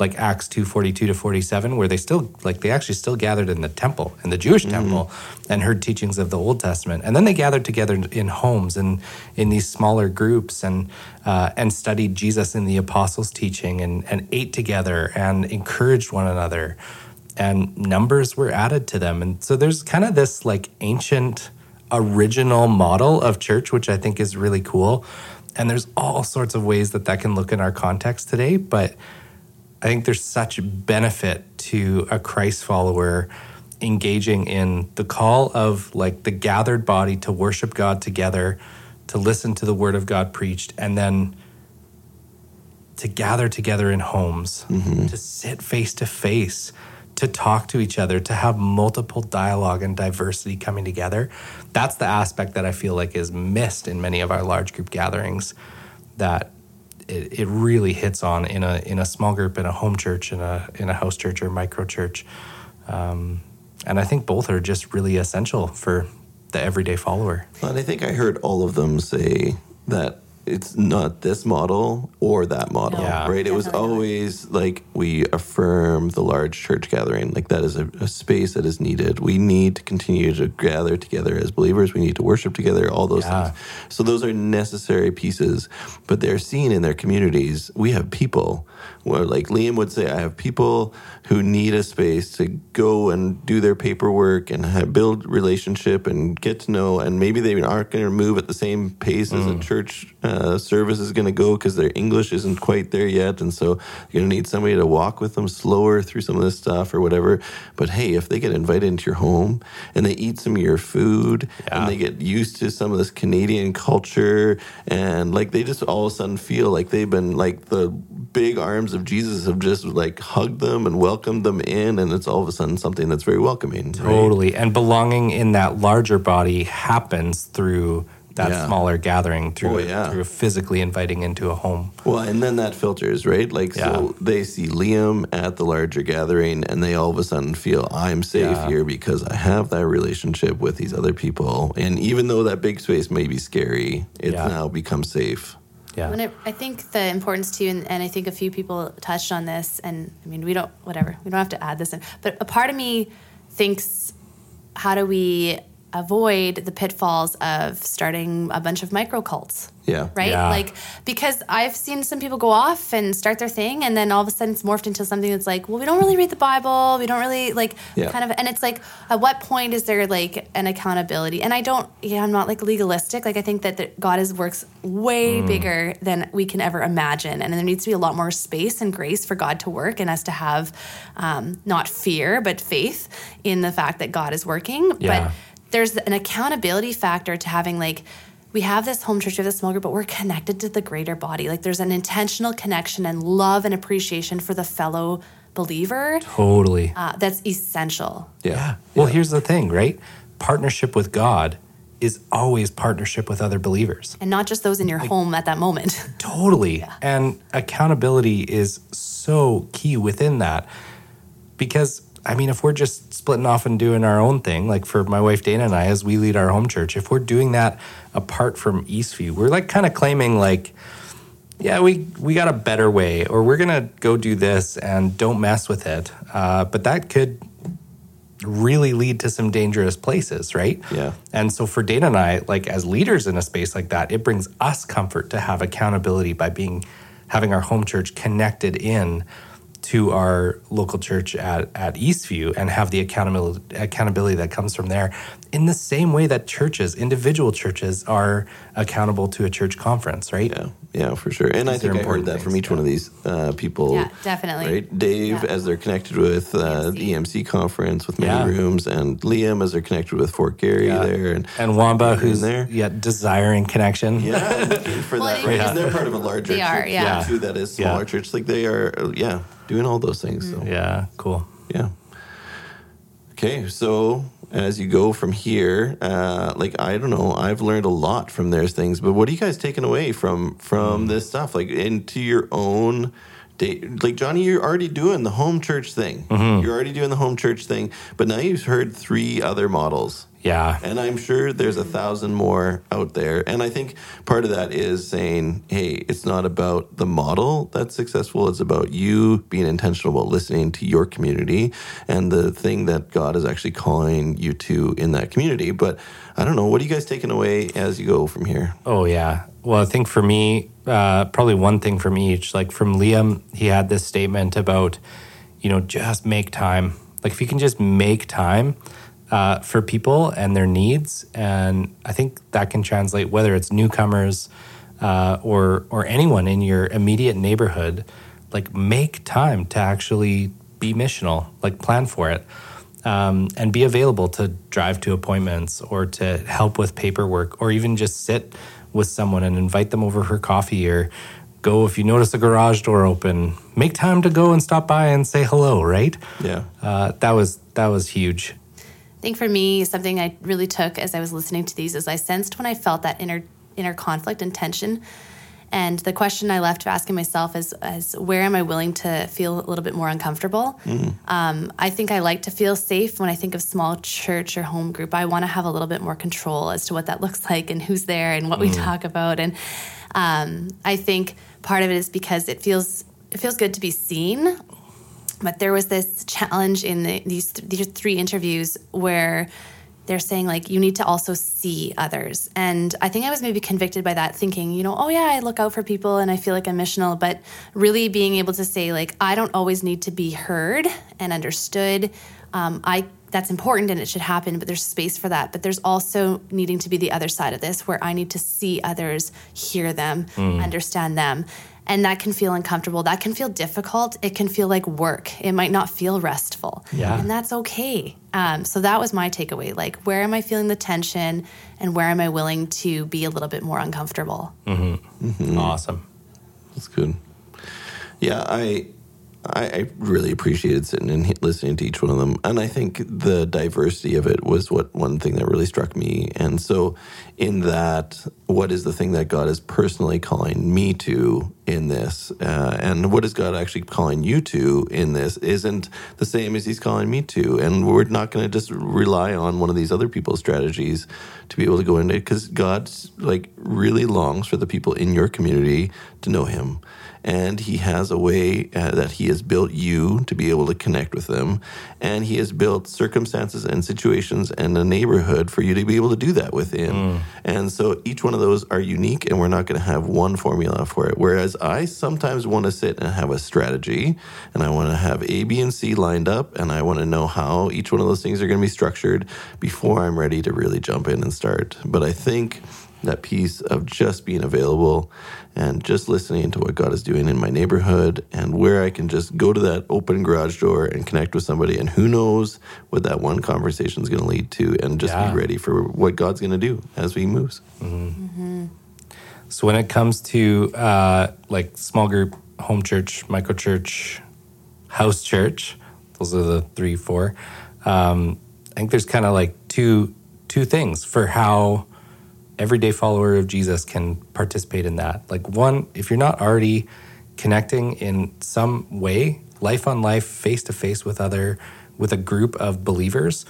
like Acts 242 to 47 where they still like they actually still gathered in the temple in the Jewish temple and heard teachings of the Old Testament and then they gathered together in homes and in these smaller groups and uh, and studied Jesus and the apostles teaching and and ate together and encouraged one another and numbers were added to them. And so there's kind of this like ancient original model of church which I think is really cool. And there's all sorts of ways that that can look in our context today but I think there's such benefit to a Christ follower engaging in the call of like the gathered body to worship God together, to listen to the word of God preached, and then to gather together in homes, mm-hmm. to sit face to face, to talk to each other, to have multiple dialogue and diversity coming together. That's the aspect that I feel like is missed in many of our large group gatherings that it, it really hits on in a in a small group in a home church in a in a house church or micro church um, and I think both are just really essential for the everyday follower And I think I heard all of them say that it's not this model or that model, Yeah. right? It was definitely not. always like we affirm the large church gathering. Like that is a, a space that is needed. We need to continue to gather together as believers. We need to worship together, all those Yeah. things. So those are necessary pieces, but they're seen in their communities. We have people where like Liam would say, I have people who need a space to go and do their paperwork and have, build relationship and get to know, and maybe they aren't going to move at the same pace as a church uh, Uh, service is going to go because their English isn't quite there yet, and so you're going to need somebody to walk with them slower through some of this stuff or whatever. But hey, if they get invited into your home and they eat some of your food Yeah. and they get used to some of this Canadian culture and like they just all of a sudden feel like they've been like the big arms of Jesus have just like hugged them and welcomed them in and it's all of a sudden something that's very welcoming. right? totally and belonging in that larger body happens through that Yeah. smaller gathering through Oh, yeah. through physically inviting into a home Well, and then that filters, right? Like, Yeah. so they see Liam at the larger gathering and they all of a sudden feel I'm safe Yeah. here because I have that relationship with these other people. And even though that big space may be scary, it's Yeah. now become safe. yeah When it, I think the importance too, and, and I think a few people touched on this, and I mean, we don't, whatever, we don't have to add this in, but a part of me thinks, how do we avoid the pitfalls of starting a bunch of micro cults. Yeah. Right? Yeah. Like, because I've seen some people go off and start their thing, and then all of a sudden it's morphed into something that's like, well, we don't really read the Bible. We don't really, like, Yeah. kind of, and it's like, at what point is there, like, an accountability? And I don't, yeah, I'm not, like, legalistic. Like, I think that the, God is works way bigger than we can ever imagine. And there needs to be a lot more space and grace for God to work and us to have um, not fear, but faith in the fact that God is working. Yeah. But there's an accountability factor to having like we have this home church, we have this small group, but we're connected to the greater body. Like there's an intentional connection and love and appreciation for the fellow believer Totally. uh, that's essential. Yeah. Well, here's the thing, right? Partnership with God is always partnership with other believers. And not just those in your home at that moment. Totally. And accountability is so key within that. Because, I mean, if we're just splitting off and doing our own thing, like for my wife Dana and I, as we lead our home church, if we're doing that apart from Eastview, we're like kind of claiming, like, yeah, we, we got a better way, or we're going to go do this and don't mess with it. Uh, but that could really lead to some dangerous places, right? Yeah. And so for Dana and I, like as leaders in a space like that, it brings us comfort to have accountability by being having our home church connected in to our local church at, at Eastview and have the accountability accountability that comes from there in the same way that churches, individual churches are accountable to a church conference, right? Yeah, yeah, for sure. And I think I heard important that from each one of these uh, people. Yeah, definitely. Right, Dave Yeah. as they're connected with uh, the EMC conference with many Yeah. rooms, and Liam as they're connected with Fort Garry Yeah. there, and And Bomba, in who's there. yeah, desiring connection. Yeah, looking for Well, that, right? think 'Cause they're part of a larger They are, church yeah. too. That is Yeah. smaller church. Like they are, uh, yeah, doing all those things. So Yeah, cool. yeah. Okay, so as you go from here, uh, like I don't know, I've learned a lot from their things. But what are you guys taking away from from this stuff, like into your own? Like Johnny, you're already doing the home church thing. Mm-hmm. You're already doing the home church thing, but now you've heard three other models. Yeah. And I'm sure there's a thousand more out there. And I think part of that is saying, hey, it's not about the model that's successful. It's about you being intentional about listening to your community and the thing that God is actually calling you to in that community. But I don't know. What are you guys taking away as you go from here? Oh yeah. Well, I think for me, uh, probably one thing from each. Like from Liam, he had this statement about, you know, just make time. Like if you can just make time uh, for people and their needs, and I think that can translate whether it's newcomers uh, or or anyone in your immediate neighborhood. Like make time to actually be missional. Like plan for it um, and be available to drive to appointments or to help with paperwork or even just sit with someone and invite them over for coffee or go if you notice a garage door open make time to go and stop by and say hello right Yeah. uh, that was that was huge I think for me, something I really took as I was listening to these is I sensed when I felt that inner inner conflict and tension. And the question I left asking myself is, is where am I willing to feel a little bit more uncomfortable? Um, I think I like to feel safe when I think of small church or home group. I want to have a little bit more control as to what that looks like and who's there and what we talk about. And um, I think part of it is because it feels it feels good to be seen but there was this challenge in the, these th- these three interviews where they're saying like you need to also see others. And i think i was maybe convicted by that thinking you know oh yeah i look out for people and i feel like i'm missional. But really being able to say like i don't always need to be heard and understood. Um, i that's important and it should happen but there's space for that. But there's also needing to be the other side of this where i need to see others hear them understand them and that can feel uncomfortable that can feel difficult it can feel like work it might not feel restful Yeah. and that's okay um, so that was my takeaway like where am i feeling the tension and where am i willing to be a little bit more uncomfortable Mm-hmm. Mm-hmm. awesome That's good. Yeah, I, I I really appreciated sitting and listening to each one of them, and I think the diversity of it was what one thing that really struck me. And so, in that, what is the thing that God is personally calling me to in this, uh, and what is God actually calling you to in this, isn't the same as He's calling me to, and we're not going to just rely on one of these other people's strategies to be able to go into it, because God's like really longs for the people in your community to know Him and he has a way uh, that he has built you to be able to connect with them and he has built circumstances and situations and a neighborhood for you to be able to do that within. Mm. and so each one of those are unique and we're not going to have one formula for it. Whereas i sometimes want to sit and have a strategy and i want to have a b and c lined up and i want to know how each one of those things are going to be structured before i'm ready to really jump in and start. But i think that piece of just being available and just listening to what God is doing in my neighborhood and where I can just go to that open garage door and connect with somebody. And who knows what that one conversation is going to lead to and just yeah. be ready for what God's going to do as we moves. Mm-hmm. Mm-hmm. So when it comes to uh, like small group, home church, micro church, house church, those are the three, four. Um, I think there's kind of like two two things for how everyday follower of Jesus can participate in that. Like, one, if you're not already connecting in some way, life on life, face to face with other, with a group of believers,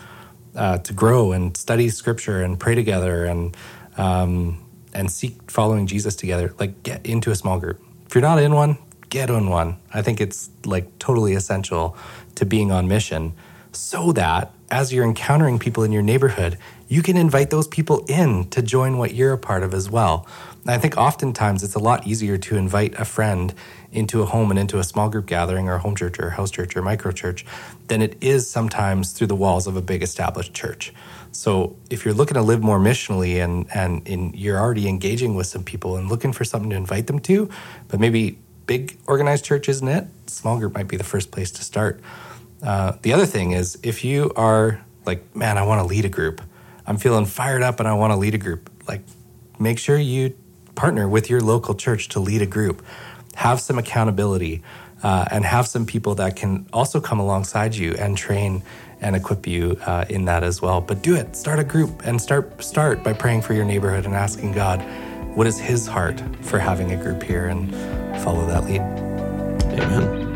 uh, to grow and study scripture and pray together and um, and seek following Jesus together. Like, get into a small group. If you're not in one, get on one. I think it's like totally essential to being on mission, so that as you're encountering people in your neighborhood, you can invite those people in to join what you're a part of as well. And I think oftentimes it's a lot easier to invite a friend into a home and into a small group gathering or home church or house church or micro church than it is sometimes through the walls of a big established church. So if you're looking to live more missionally and and in, you're already engaging with some people and looking for something to invite them to, but maybe big organized church isn't it, small group might be the first place to start. Uh, the other thing is if you are like, man, I want to lead a group. I'm feeling fired up and I want to lead a group. Like, make sure you partner with your local church to lead a group. Have some accountability uh, and have some people that can also come alongside you and train and equip you uh, in that as well. But do it. Start a group and start start by praying for your neighborhood and asking God, what is His heart for having a group here, and follow that lead. Amen.